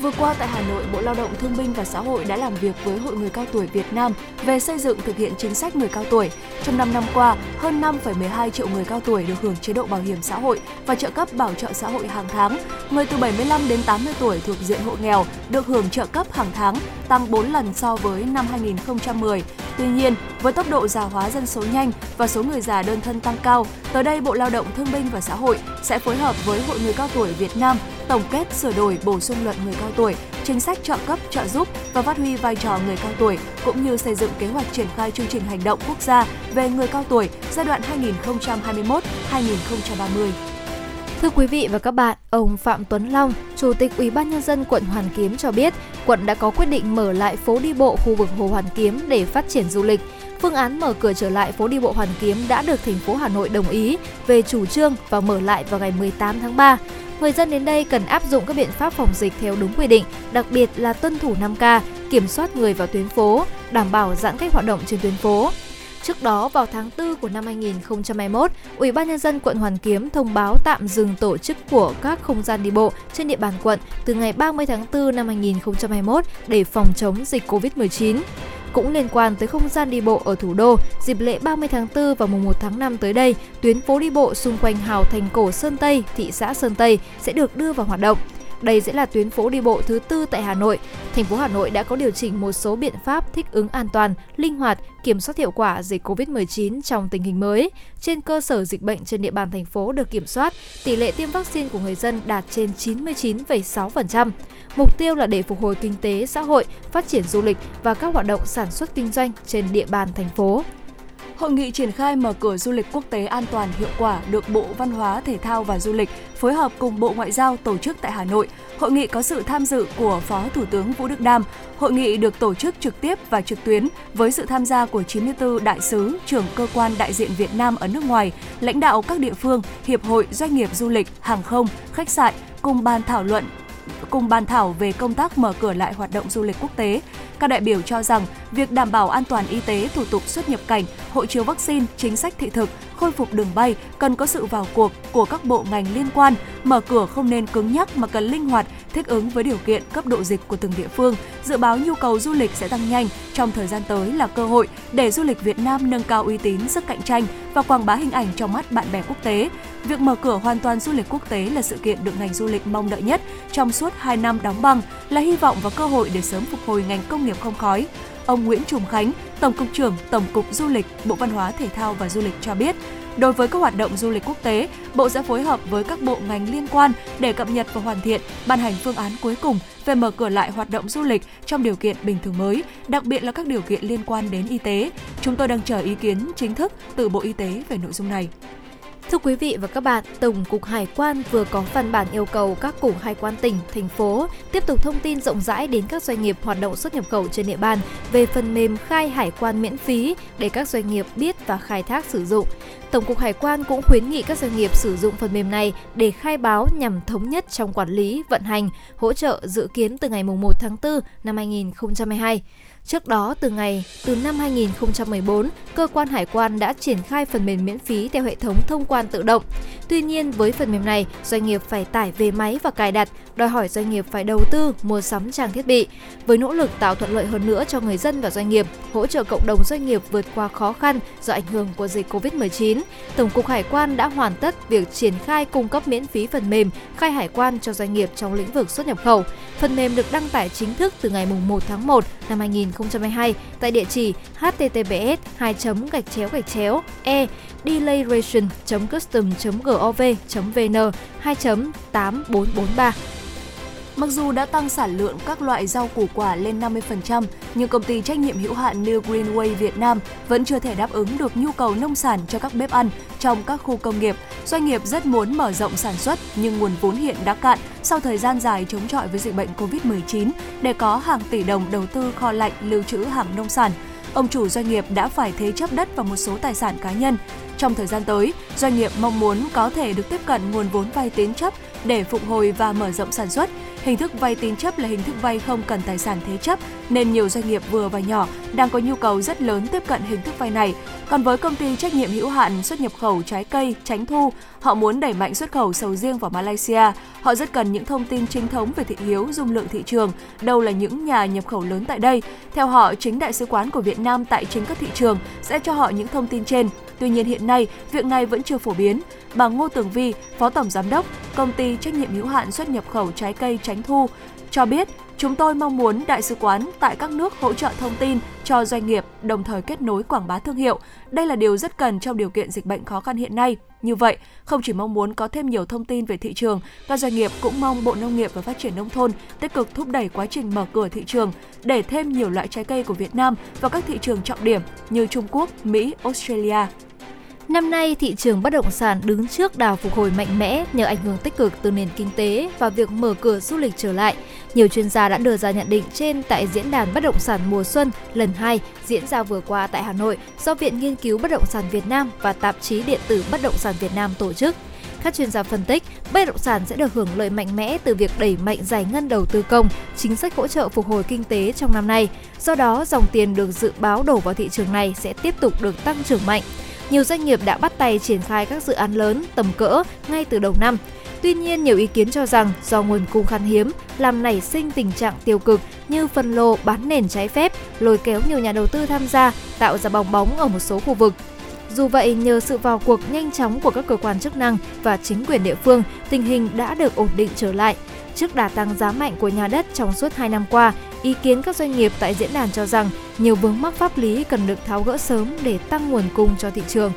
Vừa qua tại Hà Nội, Bộ Lao động Thương binh và Xã hội đã làm việc với Hội người cao tuổi Việt Nam về xây dựng thực hiện chính sách người cao tuổi. Trong 5 năm qua, hơn 5,12 triệu người cao tuổi được hưởng chế độ bảo hiểm xã hội và trợ cấp bảo trợ xã hội hàng tháng. Người từ 75 đến 80 tuổi thuộc diện hộ nghèo được hưởng trợ cấp hàng tháng, tăng 4 lần so với năm 2010. Tuy nhiên, với tốc độ già hóa dân số nhanh và số người già đơn thân tăng cao, tới đây Bộ Lao động Thương binh và Xã hội sẽ phối hợp với Hội người cao tuổi Việt Nam tổng kết sửa đổi bổ sung luật người cao tuổi, chính sách trợ cấp trợ giúp và phát huy vai trò người cao tuổi cũng như xây dựng kế hoạch triển khai chương trình hành động quốc gia về người cao tuổi giai đoạn 2021-2030. Thưa quý vị và các bạn, ông Phạm Tuấn Long, Chủ tịch Ủy ban nhân dân quận Hoàn Kiếm cho biết, quận đã có quyết định mở lại phố đi bộ khu vực Hồ Hoàn Kiếm để phát triển du lịch. Phương án mở cửa trở lại phố đi bộ Hoàn Kiếm đã được thành phố Hà Nội đồng ý về chủ trương và mở lại vào ngày 18 tháng 3. Người dân đến đây cần áp dụng các biện pháp phòng dịch theo đúng quy định, đặc biệt là tuân thủ 5K, kiểm soát người vào tuyến phố, đảm bảo giãn cách hoạt động trên tuyến phố. Trước đó, vào tháng 4 của năm 2021, Ủy ban nhân dân quận Hoàn Kiếm thông báo tạm dừng tổ chức của các không gian đi bộ trên địa bàn quận từ ngày 30 tháng 4 năm 2021 để phòng chống dịch COVID-19. Cũng liên quan tới không gian đi bộ ở thủ đô, dịp lễ 30 tháng 4 và mùng 1 tháng 5 tới đây, tuyến phố đi bộ xung quanh hào thành cổ Sơn Tây, thị xã Sơn Tây sẽ được đưa vào hoạt động. Đây sẽ là tuyến phố đi bộ thứ tư tại Hà Nội. Thành phố Hà Nội đã có điều chỉnh một số biện pháp thích ứng an toàn, linh hoạt, kiểm soát hiệu quả dịch COVID-19 trong tình hình mới. Trên cơ sở dịch bệnh trên địa bàn thành phố được kiểm soát, tỷ lệ tiêm vaccine của người dân đạt trên 99,6%. Mục tiêu là để phục hồi kinh tế, xã hội, phát triển du lịch và các hoạt động sản xuất kinh doanh trên địa bàn thành phố. Hội nghị triển khai mở cửa du lịch quốc tế an toàn hiệu quả được Bộ Văn hóa, Thể thao và Du lịch phối hợp cùng Bộ Ngoại giao tổ chức tại Hà Nội. Hội nghị có sự tham dự của Phó Thủ tướng Vũ Đức Đam. Hội nghị được tổ chức trực tiếp và trực tuyến với sự tham gia của 94 đại sứ, trưởng cơ quan đại diện Việt Nam ở nước ngoài, lãnh đạo các địa phương, hiệp hội, doanh nghiệp du lịch, hàng không, khách sạn cùng bàn thảo luận cùng bàn thảo về công tác mở cửa lại hoạt động du lịch quốc tế. Các đại biểu cho rằng việc đảm bảo an toàn y tế, thủ tục xuất nhập cảnh, hộ chiếu vaccine, chính sách thị thực, khôi phục đường bay cần có sự vào cuộc của các bộ ngành liên quan, mở cửa không nên cứng nhắc mà cần linh hoạt, thích ứng với điều kiện cấp độ dịch của từng địa phương. Dự báo nhu cầu du lịch sẽ tăng nhanh trong thời gian tới là cơ hội để du lịch Việt Nam nâng cao uy tín, sức cạnh tranh và quảng bá hình ảnh trong mắt bạn bè quốc tế. Việc mở cửa hoàn toàn du lịch quốc tế là sự kiện được ngành du lịch mong đợi nhất trong suốt 2 năm đóng băng, là hy vọng và cơ hội để sớm phục hồi ngành công nghiệp không khói. Ông Nguyễn Trùng Khánh, Tổng cục trưởng Tổng cục Du lịch, Bộ Văn hóa Thể thao và Du lịch cho biết, Đối với các hoạt động du lịch quốc tế, Bộ sẽ phối hợp với các bộ ngành liên quan để cập nhật và hoàn thiện, ban hành phương án cuối cùng về mở cửa lại hoạt động du lịch trong điều kiện bình thường mới, đặc biệt là các điều kiện liên quan đến y tế. Chúng tôi đang chờ ý kiến chính thức từ Bộ Y tế về nội dung này. Thưa quý vị và các bạn, Tổng cục Hải quan vừa có văn bản yêu cầu các cục hải quan tỉnh, thành phố tiếp tục thông tin rộng rãi đến các doanh nghiệp hoạt động xuất nhập khẩu trên địa bàn về phần mềm khai hải quan miễn phí để các doanh nghiệp biết và khai thác sử dụng. Tổng cục Hải quan cũng khuyến nghị các doanh nghiệp sử dụng phần mềm này để khai báo nhằm thống nhất trong quản lý, vận hành, hỗ trợ dự kiến từ ngày 1 tháng 4 năm 2022. Trước đó, từ ngày từ năm 2014, cơ quan hải quan đã triển khai phần mềm miễn phí theo hệ thống thông quan tự động. Tuy nhiên, với phần mềm này, doanh nghiệp phải tải về máy và cài đặt, đòi hỏi doanh nghiệp phải đầu tư mua sắm trang thiết bị. Với nỗ lực tạo thuận lợi hơn nữa cho người dân và doanh nghiệp, hỗ trợ cộng đồng doanh nghiệp vượt qua khó khăn do ảnh hưởng của dịch Covid-19, Tổng cục Hải quan đã hoàn tất việc triển khai cung cấp miễn phí phần mềm khai hải quan cho doanh nghiệp trong lĩnh vực xuất nhập khẩu. Phần mềm được đăng tải chính thức từ ngày 1 tháng 1 năm 2022 tại địa chỉ https 2 gạch chéo gạch chéo e delayration custom gov vn 2.8443 Mặc dù đã tăng sản lượng các loại rau củ quả lên 50%, nhưng công ty trách nhiệm hữu hạn New Greenway Việt Nam vẫn chưa thể đáp ứng được nhu cầu nông sản cho các bếp ăn trong các khu công nghiệp. Doanh nghiệp rất muốn mở rộng sản xuất nhưng nguồn vốn hiện đã cạn sau thời gian dài chống chọi với dịch bệnh Covid-19 để có hàng tỷ đồng đầu tư kho lạnh lưu trữ hàng nông sản. Ông chủ doanh nghiệp đã phải thế chấp đất và một số tài sản cá nhân. Trong thời gian tới, doanh nghiệp mong muốn có thể được tiếp cận nguồn vốn vay tín chấp để phục hồi và mở rộng sản xuất. Hình thức vay tín chấp là hình thức vay không cần tài sản thế chấp nên nhiều doanh nghiệp vừa và nhỏ đang có nhu cầu rất lớn tiếp cận hình thức vay này. Còn với công ty trách nhiệm hữu hạn xuất nhập khẩu trái cây Tránh Thu, họ muốn đẩy mạnh xuất khẩu sầu riêng vào Malaysia. Họ rất cần những thông tin chính thống về thị hiếu, dung lượng thị trường, đâu là những nhà nhập khẩu lớn tại đây. Theo họ, chính đại sứ quán của Việt Nam tại chính các thị trường sẽ cho họ những thông tin trên. Tuy nhiên hiện nay, việc này vẫn chưa phổ biến. Bà Ngô Tường Vi, Phó Tổng Giám đốc, Công ty trách nhiệm hữu hạn xuất nhập khẩu trái cây Tránh Thu, cho biết Chúng tôi mong muốn đại sứ quán tại các nước hỗ trợ thông tin cho doanh nghiệp, đồng thời kết nối quảng bá thương hiệu. Đây là điều rất cần trong điều kiện dịch bệnh khó khăn hiện nay. Như vậy, không chỉ mong muốn có thêm nhiều thông tin về thị trường, các doanh nghiệp cũng mong Bộ Nông nghiệp và Phát triển Nông thôn tích cực thúc đẩy quá trình mở cửa thị trường để thêm nhiều loại trái cây của Việt Nam vào các thị trường trọng điểm như Trung Quốc, Mỹ, Australia. Năm nay, thị trường bất động sản đứng trước đà phục hồi mạnh mẽ nhờ ảnh hưởng tích cực từ nền kinh tế và việc mở cửa du lịch trở lại. Nhiều chuyên gia đã đưa ra nhận định trên tại diễn đàn bất động sản mùa xuân lần 2 diễn ra vừa qua tại Hà Nội do Viện Nghiên cứu Bất động sản Việt Nam và tạp chí điện tử Bất động sản Việt Nam tổ chức. Các chuyên gia phân tích, bất động sản sẽ được hưởng lợi mạnh mẽ từ việc đẩy mạnh giải ngân đầu tư công, chính sách hỗ trợ phục hồi kinh tế trong năm nay. Do đó, dòng tiền được dự báo đổ vào thị trường này sẽ tiếp tục được tăng trưởng mạnh nhiều doanh nghiệp đã bắt tay triển khai các dự án lớn tầm cỡ ngay từ đầu năm. Tuy nhiên, nhiều ý kiến cho rằng do nguồn cung khan hiếm làm nảy sinh tình trạng tiêu cực như phân lô bán nền trái phép, lôi kéo nhiều nhà đầu tư tham gia, tạo ra bong bóng ở một số khu vực. Dù vậy, nhờ sự vào cuộc nhanh chóng của các cơ quan chức năng và chính quyền địa phương, tình hình đã được ổn định trở lại. Trước đà tăng giá mạnh của nhà đất trong suốt 2 năm qua, ý kiến các doanh nghiệp tại diễn đàn cho rằng nhiều vướng mắc pháp lý cần được tháo gỡ sớm để tăng nguồn cung cho thị trường.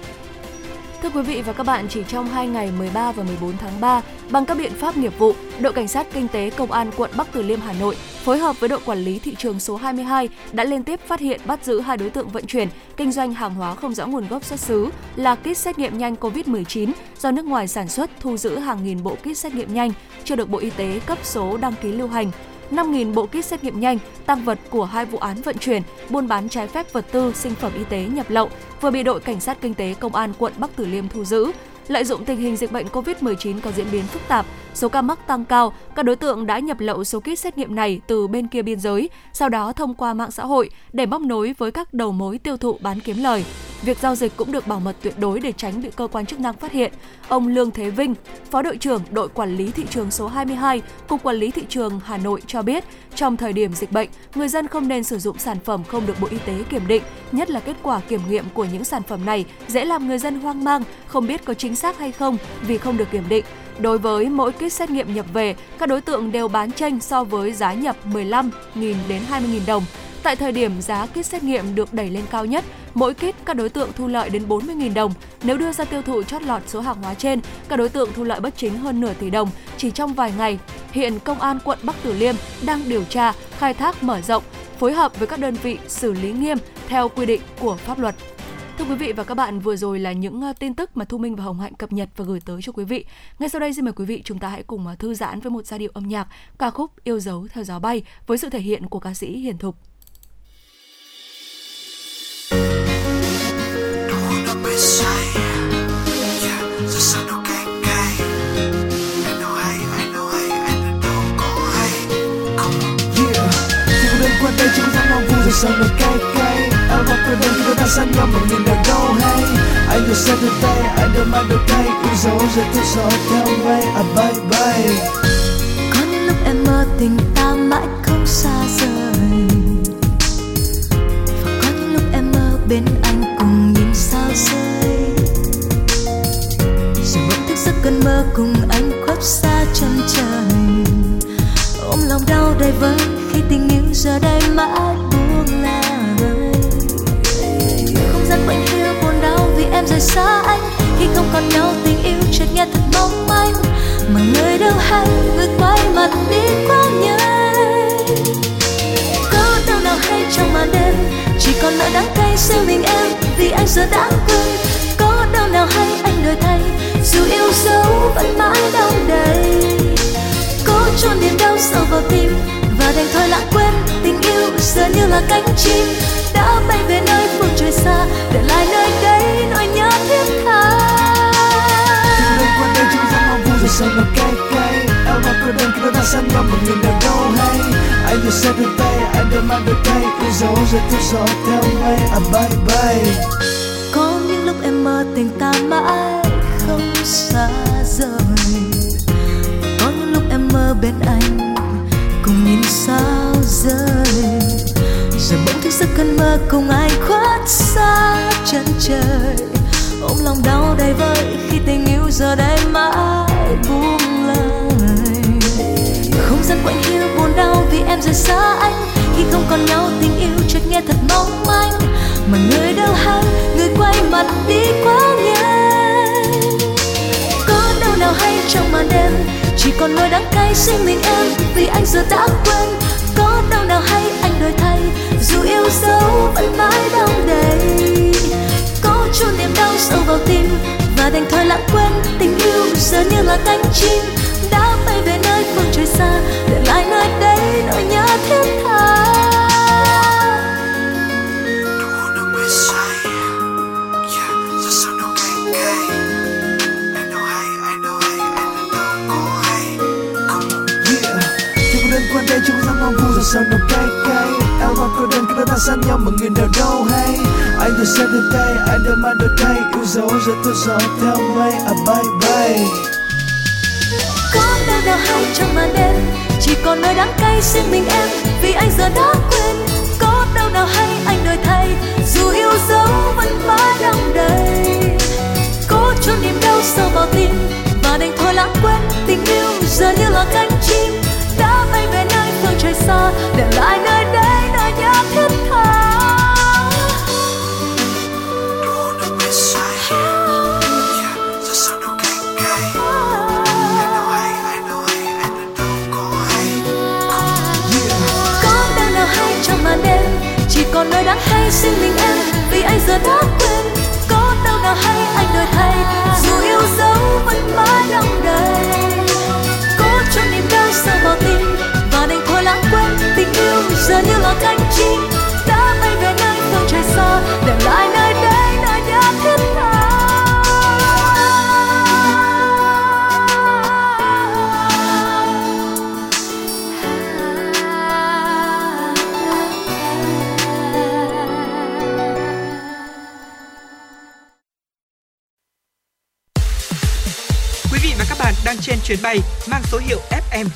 Thưa quý vị và các bạn, chỉ trong 2 ngày 13 và 14 tháng 3, bằng các biện pháp nghiệp vụ, đội cảnh sát kinh tế công an quận Bắc Từ Liêm Hà Nội phối hợp với đội quản lý thị trường số 22 đã liên tiếp phát hiện bắt giữ hai đối tượng vận chuyển kinh doanh hàng hóa không rõ nguồn gốc xuất xứ là kit xét nghiệm nhanh COVID-19 do nước ngoài sản xuất thu giữ hàng nghìn bộ kit xét nghiệm nhanh chưa được Bộ Y tế cấp số đăng ký lưu hành. 5.000 bộ kit xét nghiệm nhanh, tăng vật của hai vụ án vận chuyển, buôn bán trái phép vật tư, sinh phẩm y tế nhập lậu vừa bị đội cảnh sát kinh tế công an quận Bắc Từ Liêm thu giữ. Lợi dụng tình hình dịch bệnh COVID-19 có diễn biến phức tạp, số ca mắc tăng cao, các đối tượng đã nhập lậu số kit xét nghiệm này từ bên kia biên giới, sau đó thông qua mạng xã hội để móc nối với các đầu mối tiêu thụ bán kiếm lời. Việc giao dịch cũng được bảo mật tuyệt đối để tránh bị cơ quan chức năng phát hiện. Ông Lương Thế Vinh, Phó đội trưởng đội quản lý thị trường số 22, Cục Quản lý thị trường Hà Nội cho biết, trong thời điểm dịch bệnh, người dân không nên sử dụng sản phẩm không được Bộ Y tế kiểm định, nhất là kết quả kiểm nghiệm của những sản phẩm này dễ làm người dân hoang mang, không biết có chính xác hay không vì không được kiểm định. Đối với mỗi kit xét nghiệm nhập về, các đối tượng đều bán tranh so với giá nhập 15.000 đến 20.000 đồng. Tại thời điểm giá kit xét nghiệm được đẩy lên cao nhất, mỗi kit các đối tượng thu lợi đến 40.000 đồng. Nếu đưa ra tiêu thụ chót lọt số hàng hóa trên, các đối tượng thu lợi bất chính hơn nửa tỷ đồng chỉ trong vài ngày. Hiện Công an quận Bắc Từ Liêm đang điều tra, khai thác mở rộng, phối hợp với các đơn vị xử lý nghiêm theo quy định của pháp luật. Thưa quý vị và các bạn, vừa rồi là những ờ, tin tức mà Thu Minh và Hồng Hạnh cập nhật và gửi tới cho quý vị. Ngay sau đây xin mời quý vị chúng ta hãy cùng ờ, thư giãn với một giai điệu âm nhạc ca khúc Yêu dấu theo gió bay với sự thể hiện của ca sĩ Hiền Thục. qua đây chúng ta mong vui rồi sao nó cay cay em và quên bên khi ta sang nhau một nhìn đời đâu hay. Anh được sẽ từ tay, anh được mang được tay. Yêu dấu rồi tôi gió theo mây à bay bay có những lúc em mơ tình ta mãi không xa rời. Và có những lúc em mơ bên anh cùng nhìn sao rơi. Rồi bỗng thức giấc cơn mơ cùng anh khuất xa chân trời ôm lòng đau đầy vơi khi tình yêu giờ đây mãi buông lại không gian hiu buồn đau vì em rời xa anh. Khi không còn nhau, tình yêu chợt nghe thật mong manh. Mà người đâu hay vượt quay mặt đi quá nhanh có đâu nào hay trong màn đêm, chỉ còn nỗi đắng cay riêng mình em vì anh giờ đã quên. Có đâu nào hay anh đổi thay, dù yêu dấu vẫn mãi đau đầy. Cố chôn niềm đau sâu vào tim và đành thôi lãng quên tình yêu giờ như là cánh chim đã bay về nơi phương trời xa để lại nơi đây nỗi nhớ thiết tha. Đừng qua đây chúng ta mong vui rồi sao nó cay cay Em và cô đơn đôi ta sang nhau một đời đâu hay. Anh được sẽ từ tay, anh được mang được tay Yêu dấu rồi theo gió theo mây. À bay bay có những lúc em mơ tình ta mãi không xa rời. Có những lúc em mơ bên anh cùng nhìn sao rơi rồi bỗng thức giấc cơn mơ cùng ai khuất xa chân trời. Ôm lòng đau đầy vơi khi tình yêu giờ đây mãi buông lời không gian quạnh hiu buồn đau vì em rời xa anh. Khi không còn nhau tình yêu chợt nghe thật mong manh. Mà người đâu hay người quay mặt đi quá nhanh. Có đâu nào hay trong màn đêm, chỉ còn nỗi đắng cay riêng mình em. Vì anh giờ đã quên nào hay anh đổi thay, dù yêu dấu vẫn mãi đau đầy. Có chút niềm đau sâu vào tim và đành thôi lãng quên tình yêu giờ như là cánh chim đã bay về nơi phương trời xa, để lại nơi đây nỗi nhớ thiết tha. Ta sao nó cay cay Em và cô đơn cứ đôi ta sang nhau mà người nào đâu hay. Anh được sẽ từ tay, anh được mang được tay. Yêu dấu giờ tôi gió theo mây à bye bye có đâu nào hay trong màn đêm chỉ còn nơi đắng cay riêng mình em. Vì anh giờ đã quên có đâu nào hay anh đổi thay. Dù yêu dấu vẫn mãi đong đầy. Cố chôn niềm đau sâu vào tim và đành thôi lãng quên tình yêu giờ như là cánh chim đã bay về nơi trời xa để lại nơi đây nỗi nhớ thiết tha.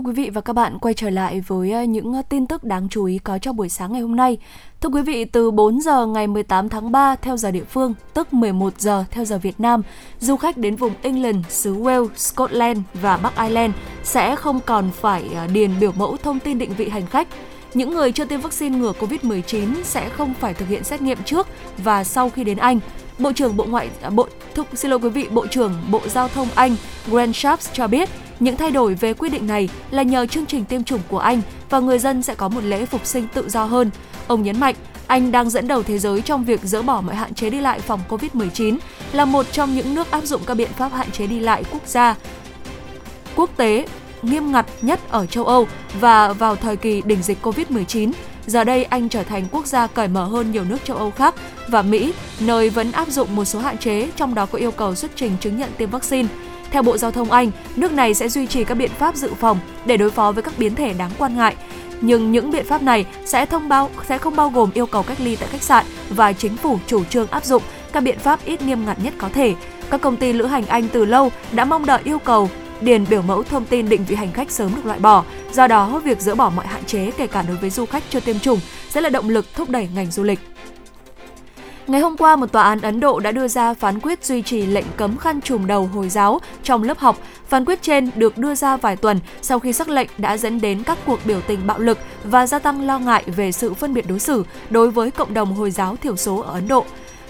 Thưa quý vị và các bạn, quay trở lại với ờ, những ờ, tin tức đáng chú ý có trong buổi sáng ngày hôm nay. Thưa quý vị, từ 4 giờ ngày 18 tháng 3 theo giờ địa phương, tức 11 giờ theo giờ Việt Nam, du khách đến vùng England, xứ Wales, Scotland và Bắc Ireland sẽ không còn phải ờ, điền biểu mẫu thông tin định vị hành khách. Những người chưa tiêm vaccine ngừa COVID-19 sẽ không phải thực hiện xét nghiệm trước và sau khi đến Anh. Bộ trưởng Bộ Ngoại à, Bộ thúc, xin lỗi quý vị, Bộ trưởng Bộ Giao thông Anh Grant Shapps cho biết những thay đổi về quy định này là nhờ chương trình tiêm chủng của Anh và người dân sẽ có một lễ phục sinh tự do hơn. Ông nhấn mạnh, Anh đang dẫn đầu thế giới trong việc dỡ bỏ mọi hạn chế đi lại phòng COVID-19, là một trong những nước áp dụng các biện pháp hạn chế đi lại quốc gia quốc tế nghiêm ngặt nhất ở châu Âu và vào thời kỳ đỉnh dịch Covid-19. Giờ đây Anh trở thành quốc gia cởi mở hơn nhiều nước châu Âu khác và Mỹ, nơi vẫn áp dụng một số hạn chế, trong đó có yêu cầu xuất trình chứng nhận tiêm vaccine. Theo Bộ Giao thông Anh, nước này sẽ duy trì các biện pháp dự phòng để đối phó với các biến thể đáng quan ngại. Nhưng những biện pháp này sẽ thông báo sẽ không bao gồm yêu cầu cách ly tại khách sạn và chính phủ chủ trương áp dụng các biện pháp ít nghiêm ngặt nhất có thể. Các công ty lữ hành Anh từ lâu đã mong đợi yêu cầu điền biểu mẫu thông tin định vị hành khách sớm được loại bỏ. Do đó, việc dỡ bỏ mọi hạn chế kể cả đối với du khách chưa tiêm chủng sẽ là động lực thúc đẩy ngành du lịch. Ngày hôm qua, một tòa án Ấn Độ đã đưa ra phán quyết duy trì lệnh cấm khăn trùm đầu Hồi giáo trong lớp học. Phán quyết trên được đưa ra vài tuần sau khi sắc lệnh đã dẫn đến các cuộc biểu tình bạo lực và gia tăng lo ngại về sự phân biệt đối xử đối với cộng đồng Hồi giáo thiểu số ở Ấn Độ.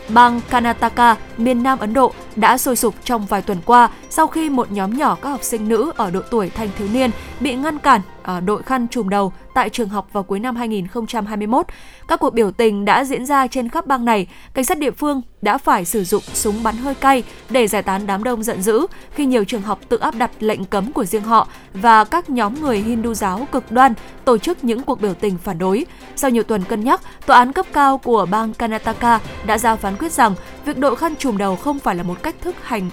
Bang Karnataka, miền Nam Ấn Độ đã sôi sục trong vài tuần qua sau khi một nhóm nhỏ các học sinh nữ ở độ tuổi thanh thiếu niên bị ngăn cản À, đội khăn trùm đầu tại trường học vào cuối năm 2021. Các cuộc biểu tình đã diễn ra trên khắp bang này. Cảnh sát địa phương đã phải sử dụng súng bắn hơi cay để giải tán đám đông giận dữ khi nhiều trường học tự áp đặt lệnh cấm của riêng họ và các nhóm người Hindu giáo cực đoan tổ chức những cuộc biểu tình phản đối. Sau nhiều tuần cân nhắc, tòa án cấp cao của bang Karnataka đã ra phán quyết rằng việc đội khăn trùm đầu không phải là một cách thức hành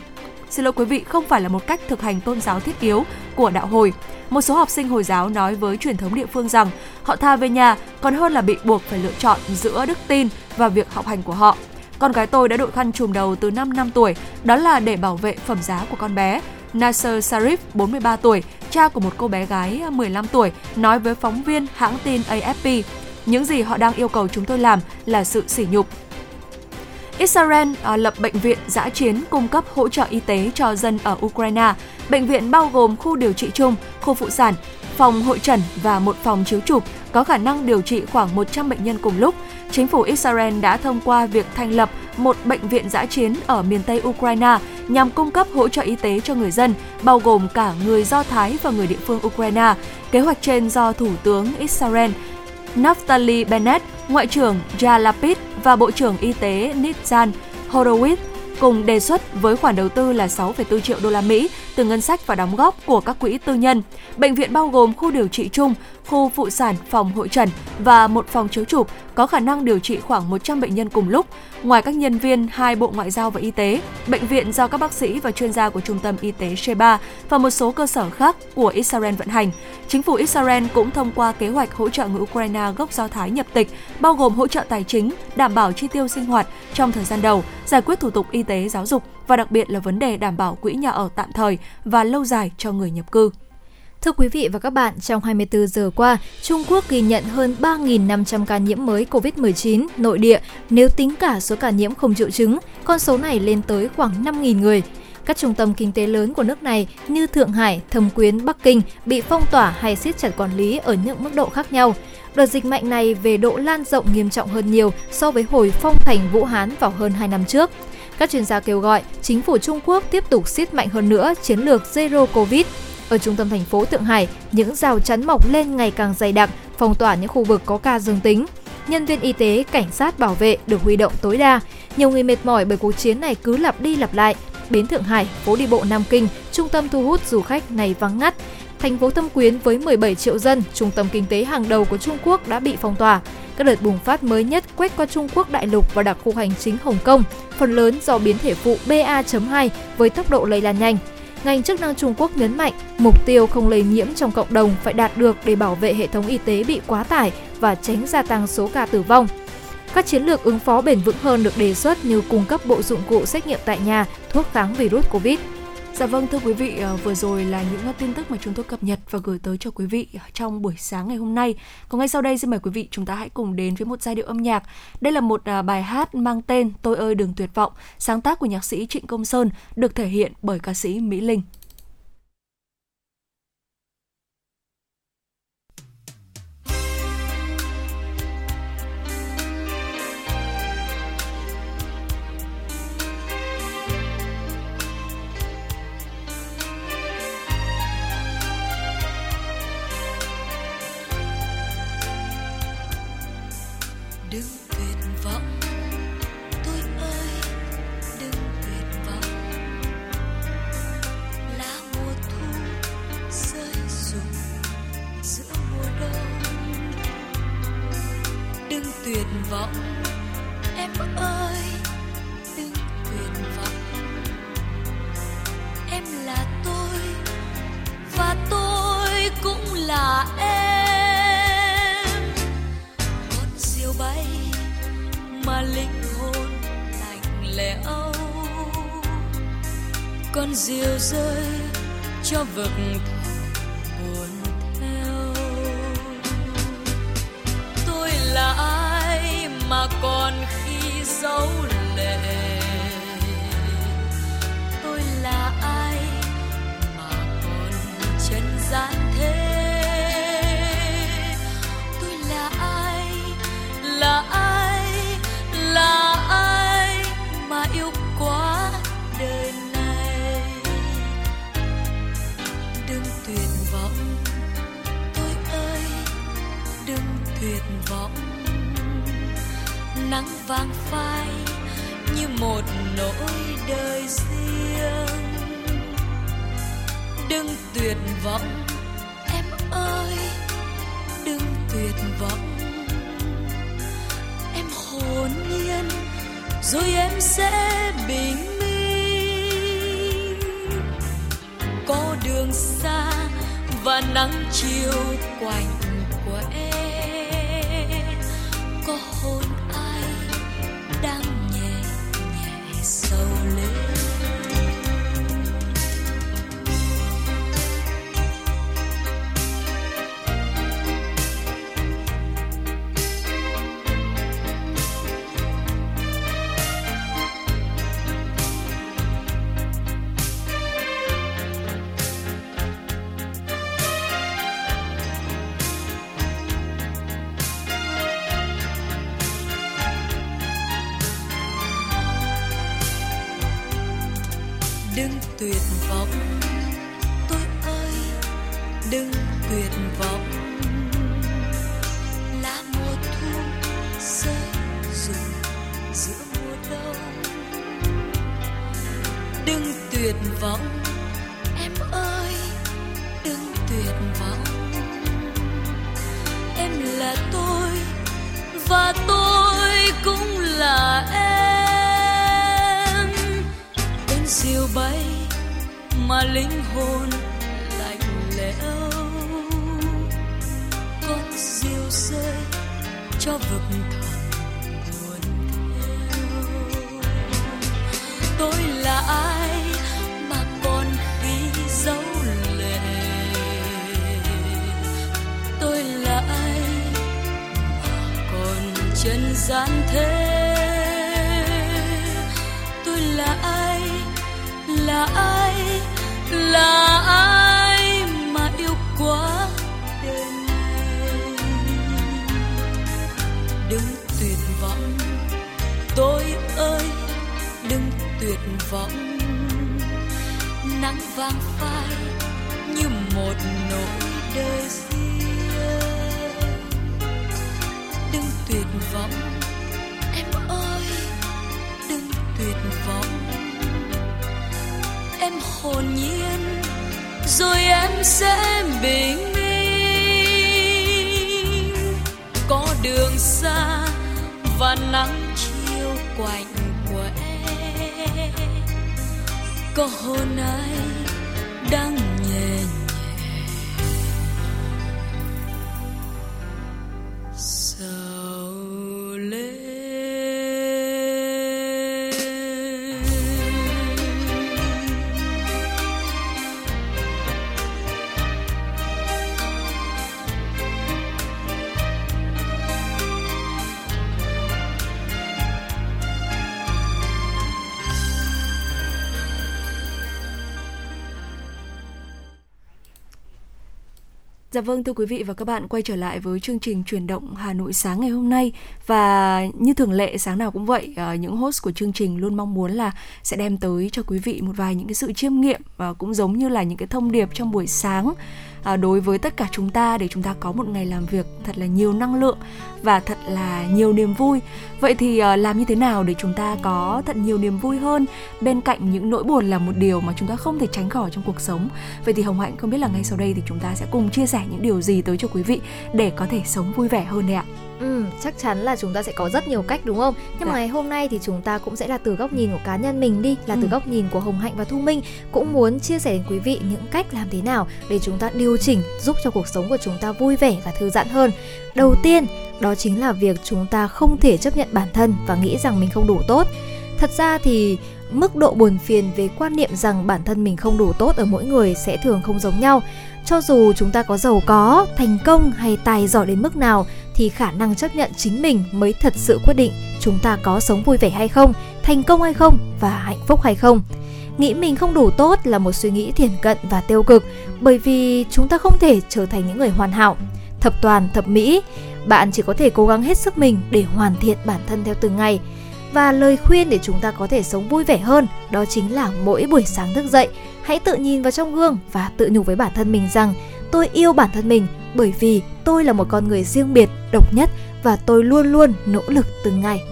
Xin lỗi quý vị, không phải là một cách thực hành tôn giáo thiết yếu của đạo hồi. Một số học sinh Hồi giáo nói với truyền thống địa phương rằng họ tha về nhà còn hơn là bị buộc phải lựa chọn giữa đức tin và việc học hành của họ. Con gái tôi đã đội khăn trùm đầu từ 5 năm tuổi, đó là để bảo vệ phẩm giá của con bé. Nasser Sarif, 43 tuổi, cha của một cô bé gái 15 tuổi, nói với phóng viên hãng tin AFP, những gì họ đang yêu cầu chúng tôi làm là sự sỉ nhục. Israel à, lập bệnh viện giã chiến cung cấp hỗ trợ y tế cho dân ở Ukraine. Bệnh viện bao gồm khu điều trị chung, khu phụ sản, phòng hội trần và một phòng chiếu chụp, có khả năng điều trị khoảng 100 bệnh nhân cùng lúc. Chính phủ Israel đã thông qua việc thành lập một bệnh viện giã chiến ở miền Tây Ukraine nhằm cung cấp hỗ trợ y tế cho người dân, bao gồm cả người Do Thái và người địa phương Ukraine. Kế hoạch trên do Thủ tướng Israel Naftali Bennett, Ngoại trưởng Yair và Bộ trưởng Y tế Nitzan Horowitz cùng đề xuất với khoản đầu tư là 6,4 triệu đô la Mỹ từ ngân sách và đóng góp của các quỹ tư nhân. Bệnh viện bao gồm khu điều trị chung, khu phụ sản, phòng hội trần và một phòng chiếu chụp có khả năng điều trị khoảng 100 bệnh nhân cùng lúc. Ngoài các nhân viên hai Bộ Ngoại giao và Y tế, bệnh viện do các bác sĩ và chuyên gia của Trung tâm Y tế Sheba và một số cơ sở khác của Israel vận hành. Chính phủ Israel cũng thông qua kế hoạch hỗ trợ người Ukraine gốc Do Thái nhập tịch, bao gồm hỗ trợ tài chính, đảm bảo chi tiêu sinh hoạt trong thời gian đầu, giải quyết thủ tục y tế giáo dục và đặc biệt là vấn đề đảm bảo quỹ nhà ở tạm thời và lâu dài cho người nhập cư. Thưa quý vị và các bạn, trong 24 giờ qua, Trung Quốc ghi nhận hơn 3.500 ca nhiễm mới COVID-19 nội địa nếu tính cả số ca nhiễm không triệu chứng, con số này lên tới khoảng 5.000 người. Các trung tâm kinh tế lớn của nước này như Thượng Hải, Thâm Quyến, Bắc Kinh bị phong tỏa hay siết chặt quản lý ở những mức độ khác nhau. Đợt dịch mạnh này về độ lan rộng nghiêm trọng hơn nhiều so với hồi phong thành Vũ Hán vào hơn 2 năm trước. Các chuyên gia kêu gọi chính phủ Trung Quốc tiếp tục siết mạnh hơn nữa chiến lược Zero Covid. Ở trung tâm thành phố Thượng Hải, những rào chắn mọc lên ngày càng dày đặc, phong tỏa những khu vực có ca dương tính. Nhân viên y tế, cảnh sát bảo vệ được huy động tối đa. Nhiều người mệt mỏi bởi cuộc chiến này cứ lặp đi lặp lại. Bến Thượng Hải, phố đi bộ Nam Kinh, trung tâm thu hút du khách này vắng ngắt. Thành phố Thâm Quyến với 17 triệu dân, trung tâm kinh tế hàng đầu của Trung Quốc đã bị phong tỏa. Các đợt bùng phát mới nhất quét qua Trung Quốc đại lục và đặc khu hành chính Hồng Kông, phần lớn do biến thể phụ BA.2 với tốc độ lây lan nhanh. Ngành chức năng Trung Quốc nhấn mạnh mục tiêu không lây nhiễm trong cộng đồng phải đạt được để bảo vệ hệ thống y tế bị quá tải và tránh gia tăng số ca tử vong. Các chiến lược ứng phó bền vững hơn được đề xuất như cung cấp bộ dụng cụ xét nghiệm tại nhà, thuốc kháng virus COVID. Dạ vâng thưa quý vị, ờ, vừa rồi là những ờ, tin tức mà chúng tôi cập nhật và gửi tới cho quý vị trong buổi sáng ngày hôm nay. Còn ngay sau đây xin mời quý vị chúng ta hãy cùng đến với một giai điệu âm nhạc. Đây là một ờ, bài hát mang tên Tôi ơi đừng tuyệt vọng, sáng tác của nhạc sĩ Trịnh Công Sơn, được thể hiện bởi ca sĩ Mỹ Linh. Khi nắng vàng phai như một nỗi đời riêng. Đừng tuyệt vọng, em ơi, đừng tuyệt vọng. Em hồn nhiên, rồi em sẽ bình minh. Có đường xa và nắng chiều quạnh mà linh hồn lạnh lẽo. Con diều rơi cho vực thẳm buồn theo tôi là ai mà còn khi dấu lệ? Tôi là ai mà còn chân gian thế? Vọng. Nắng vàng phai như một nỗi đời riêng đừng tuyệt vọng, em ơi, đừng tuyệt vọng. Em hồn nhiên, rồi em sẽ bình minh có đường xa và nắng chiều quạnh có hôm nay đang Dạ vâng thưa quý vị và các bạn, quay trở lại với chương trình truyền động Hà Nội sáng ngày hôm nay. Và như thường lệ, sáng nào cũng vậy ờ, những host của chương trình luôn mong muốn là sẽ đem tới cho quý vị một vài những cái sự chiêm nghiệm và cũng giống như là những cái thông điệp trong buổi sáng. Ờ, đối với tất cả chúng ta, để chúng ta có một ngày làm việc thật là nhiều năng lượng và thật là nhiều niềm vui. Vậy thì ờ, làm như thế nào để chúng ta có thật nhiều niềm vui hơn bên cạnh những nỗi buồn là một điều mà chúng ta không thể tránh khỏi trong cuộc sống. Vậy thì Hồng Hạnh không biết là ngay sau đây thì chúng ta sẽ cùng chia sẻ những điều gì tới cho quý vị để có thể sống vui vẻ hơn đây ạ. Ừ, chắc chắn là chúng ta sẽ có rất nhiều cách đúng không? Nhưng mà Dạ. ngày hôm nay thì chúng ta cũng sẽ là từ góc nhìn của cá nhân mình đi, là từ Ừ. góc nhìn của Hồng Hạnh và Thu Minh cũng muốn chia sẻ đến quý vị những cách làm thế nào để chúng ta điều chỉnh giúp cho cuộc sống của chúng ta vui vẻ và thư giãn hơn. Đầu tiên, đó chính là việc chúng ta không thể chấp nhận bản thân và nghĩ rằng mình không đủ tốt. Thật ra thì mức độ buồn phiền về quan niệm rằng bản thân mình không đủ tốt ở mỗi người sẽ thường không giống nhau. Cho dù chúng ta có giàu có, thành công hay tài giỏi đến mức nào thì khả năng chấp nhận chính mình mới thật sự quyết định chúng ta có sống vui vẻ hay không, thành công hay không và hạnh phúc hay không. Nghĩ mình không đủ tốt là một suy nghĩ thiển cận và tiêu cực bởi vì chúng ta không thể trở thành những người hoàn hảo, thập toàn, thập mỹ. Bạn chỉ có thể cố gắng hết sức mình để hoàn thiện bản thân theo từng ngày. Và lời khuyên để chúng ta có thể sống vui vẻ hơn đó chính là mỗi buổi sáng thức dậy, hãy tự nhìn vào trong gương và tự nhủ với bản thân mình rằng tôi yêu bản thân mình bởi vì tôi là một con người riêng biệt, độc nhất và tôi luôn luôn nỗ lực từng ngày.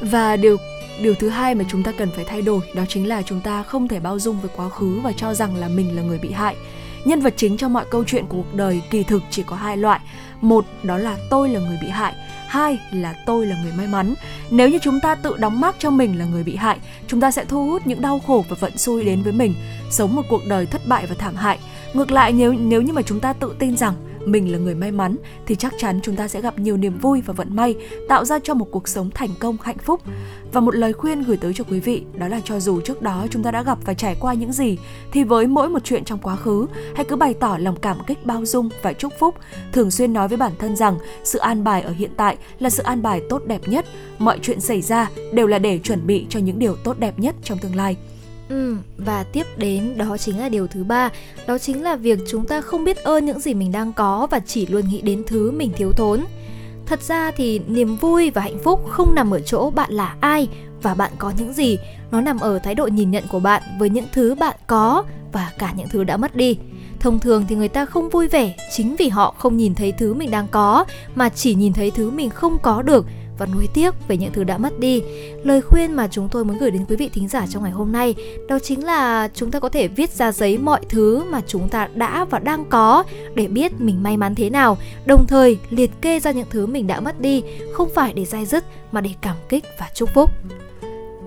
Và điều điều thứ hai mà chúng ta cần phải thay đổi đó chính là chúng ta không thể bao dung với quá khứ và cho rằng là mình là người bị hại. Nhân vật chính trong mọi câu chuyện của cuộc đời kỳ thực chỉ có hai loại. Một đó là tôi là người bị hại, hai là tôi là người may mắn. Nếu như chúng ta tự đóng mác cho mình là người bị hại, chúng ta sẽ thu hút những đau khổ và vận xui đến với mình, sống một cuộc đời thất bại và thảm hại. Ngược lại nếu nếu như mà chúng ta tự tin rằng mình là người may mắn thì chắc chắn chúng ta sẽ gặp nhiều niềm vui và vận may, tạo ra cho một cuộc sống thành công hạnh phúc. Và một lời khuyên gửi tới cho quý vị đó là cho dù trước đó chúng ta đã gặp và trải qua những gì thì với mỗi một chuyện trong quá khứ, hãy cứ bày tỏ lòng cảm kích bao dung và chúc phúc, thường xuyên nói với bản thân rằng sự an bài ở hiện tại là sự an bài tốt đẹp nhất, mọi chuyện xảy ra đều là để chuẩn bị cho những điều tốt đẹp nhất trong tương lai. Ừ, và tiếp đến đó chính là điều thứ ba, đó chính là việc chúng ta không biết ơn những gì mình đang có và chỉ luôn nghĩ đến thứ mình thiếu thốn. Thật ra thì niềm vui và hạnh phúc không nằm ở chỗ bạn là ai và bạn có những gì, nó nằm ở thái độ nhìn nhận của bạn với những thứ bạn có và cả những thứ đã mất đi. Thông thường thì người ta không vui vẻ chính vì họ không nhìn thấy thứ mình đang có mà chỉ nhìn thấy thứ mình không có được và nuối tiếc về những thứ đã mất đi. Lời khuyên mà chúng tôi muốn gửi đến quý vị thính giả trong ngày hôm nay đó chính là chúng ta có thể viết ra giấy mọi thứ mà chúng ta đã và đang có để biết mình may mắn thế nào, đồng thời liệt kê ra những thứ mình đã mất đi, không phải để dai dứt mà để cảm kích và chúc phúc.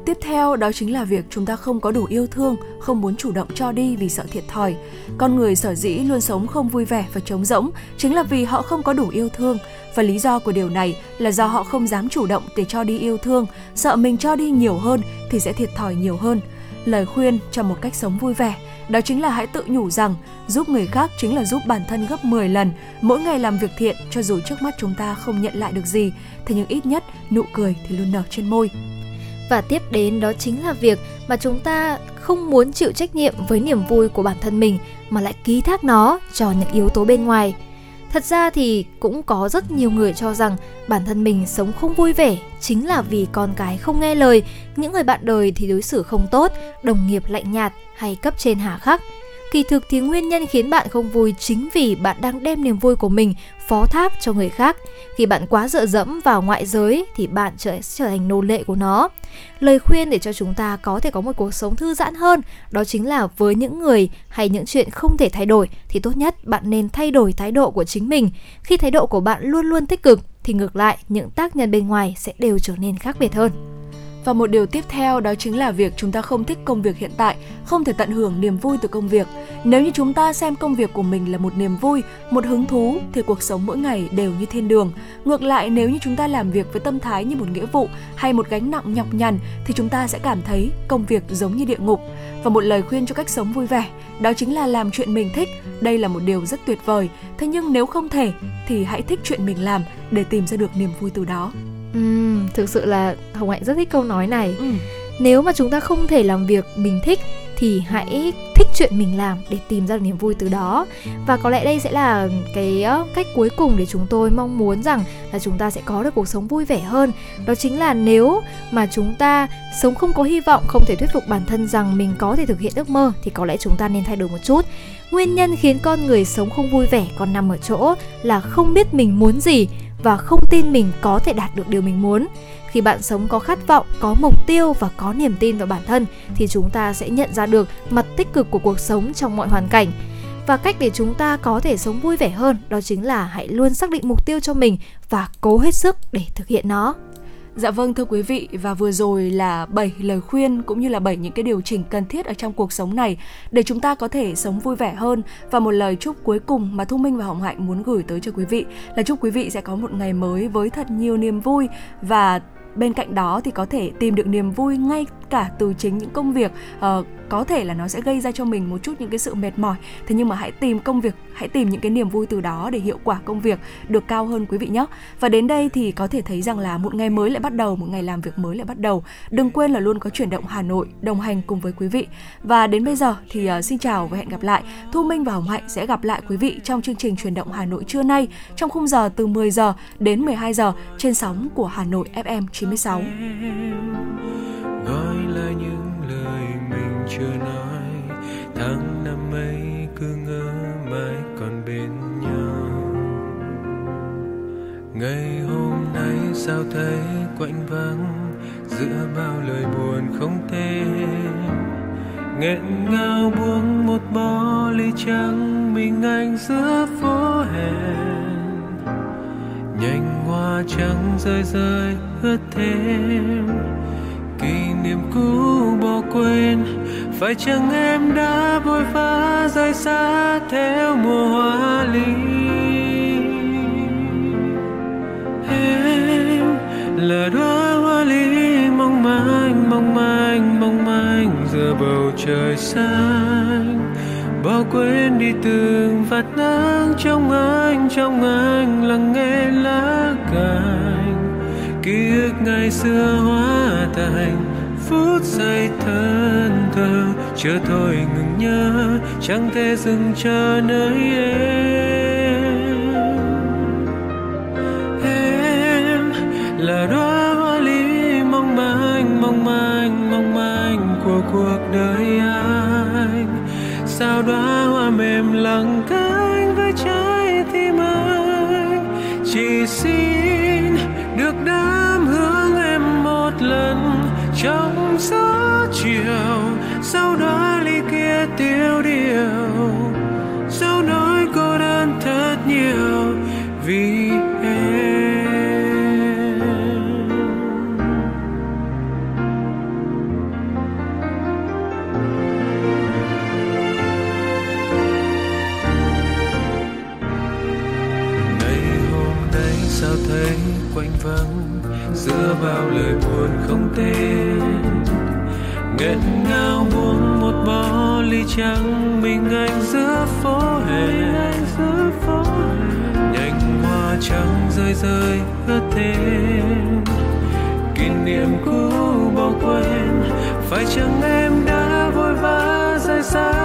Tiếp theo đó chính là việc chúng ta không có đủ yêu thương, không muốn chủ động cho đi vì sợ thiệt thòi. Con người sở dĩ luôn sống không vui vẻ và trống rỗng chính là vì họ không có đủ yêu thương. Và lý do của điều này là do họ không dám chủ động để cho đi yêu thương, sợ mình cho đi nhiều hơn thì sẽ thiệt thòi nhiều hơn. Lời khuyên cho một cách sống vui vẻ đó chính là hãy tự nhủ rằng giúp người khác chính là giúp bản thân gấp 10 lần. Mỗi ngày làm việc thiện cho dù trước mắt chúng ta không nhận lại được gì, thế nhưng ít nhất nụ cười thì luôn nở trên môi. Và tiếp đến đó chính là việc mà chúng ta không muốn chịu trách nhiệm với niềm vui của bản thân mình mà lại ký thác nó cho những yếu tố bên ngoài. Thật ra thì cũng có rất nhiều người cho rằng bản thân mình sống không vui vẻ chính là vì con cái không nghe lời, những người bạn đời thì đối xử không tốt, đồng nghiệp lạnh nhạt hay cấp trên hà khắc. Kỳ thực thì nguyên nhân khiến bạn không vui chính vì bạn đang đem niềm vui của mình phó thác cho người khác. Khi bạn quá dựa dẫm vào ngoại giới thì bạn trở, trở thành nô lệ của nó. Lời khuyên để cho chúng ta có thể có một cuộc sống thư giãn hơn đó chính là với những người hay những chuyện không thể thay đổi thì tốt nhất bạn nên thay đổi thái độ của chính mình. Khi thái độ của bạn luôn luôn tích cực thì ngược lại những tác nhân bên ngoài sẽ đều trở nên khác biệt hơn. Và một điều tiếp theo đó chính là việc chúng ta không thích công việc hiện tại, không thể tận hưởng niềm vui từ công việc. Nếu như chúng ta xem công việc của mình là một niềm vui, một hứng thú thì cuộc sống mỗi ngày đều như thiên đường. Ngược lại nếu như chúng ta làm việc với tâm thái như một nghĩa vụ hay một gánh nặng nhọc nhằn thì chúng ta sẽ cảm thấy công việc giống như địa ngục. Và một lời khuyên cho cách sống vui vẻ, đó chính là làm chuyện mình thích. Đây là một điều rất tuyệt vời. Thế nhưng nếu không thể thì hãy thích chuyện mình làm để tìm ra được niềm vui từ đó. Ừm, thực sự là Hồng Hạnh rất thích câu nói này. Ừ. Nếu mà chúng ta không thể làm việc mình thích thì hãy thích chuyện mình làm để tìm ra được niềm vui từ đó và có lẽ đây sẽ là cái cách cuối cùng để chúng tôi mong muốn rằng là chúng ta sẽ có được cuộc sống vui vẻ hơn đó chính là nếu mà chúng ta sống không có hy vọng không thể thuyết phục bản thân rằng mình có thể thực hiện ước mơ thì có lẽ chúng ta nên thay đổi một chút nguyên nhân khiến con người sống không vui vẻ còn nằm ở chỗ là không biết mình muốn gì và không tin mình có thể đạt được điều mình muốn. Khi bạn sống có khát vọng, có mục tiêu và có niềm tin vào bản thân thì chúng ta sẽ nhận ra được mặt tích cực của cuộc sống trong mọi hoàn cảnh. Và cách để chúng ta có thể sống vui vẻ hơn đó chính là hãy luôn xác định mục tiêu cho mình và cố hết sức để thực hiện nó. Dạ vâng thưa quý vị, và vừa rồi là 7 lời khuyên cũng như là 7 những cái điều chỉnh cần thiết ở trong cuộc sống này để chúng ta có thể sống vui vẻ hơn. Và một lời chúc cuối cùng mà Thu Minh và Hồng Hạnh muốn gửi tới cho quý vị là chúc quý vị sẽ có một ngày mới với thật nhiều niềm vui và bên cạnh đó thì có thể tìm được niềm vui ngay cả từ chính những công việc uh, có thể là nó sẽ gây ra cho mình một chút những cái sự mệt mỏi. Thế nhưng mà hãy tìm công việc hãy tìm những cái niềm vui từ đó để hiệu quả công việc được cao hơn quý vị nhé. Và đến đây thì có thể thấy rằng là một ngày mới lại bắt đầu một ngày làm việc mới lại bắt đầu. Đừng quên là luôn có chuyển động Hà Nội đồng hành cùng với quý vị. Và đến bây giờ thì uh, xin chào và hẹn gặp lại. Thu Minh và Hồng Hạnh sẽ gặp lại quý vị trong chương trình chuyển động Hà Nội trưa nay trong khung giờ từ 10 giờ đến 12 giờ trên sóng của Hà Nội FM 96 Gọi lại những lời mình chưa nói, tháng năm ấy cứ ngỡ mãi còn bên nhau. Ngày hôm nay sao thấy quạnh vắng, giữa bao lời buồn không tên. Nghẹn ngào buông một bó ly trắng mình anh giữa phố hè nhành hoa trắng rơi rơi ướt thêm. Kỷ niệm cũ bỏ quên, phải chăng em đã vội vã rời xa theo mùa hoa ly? Em là đóa hoa ly mong manh mong manh mong manh giữa bầu trời xanh bỏ quên đi từng vạt nắng trong anh trong anh lắng nghe lá cành. Ký ức ngày xưa hóa thành phút giây thân thơ chưa thôi ngừng nhớ, chẳng thể dừng chờ nơi em. Sao đóa hoa mềm lặng cánh với trái tim anh chỉ xin được đám hương em một lần trong gió chiều, sau đó ly kia tiêu điều. Bao lời buồn không tên. Nghẹn ngào uống một bó ly trắng, mình anh giữa phố hè. Nhanh hoa trắng rơi rơi ướt thêm. Kỷ niệm cũ bỏ quên, phải chăng em đã vội vã rời xa?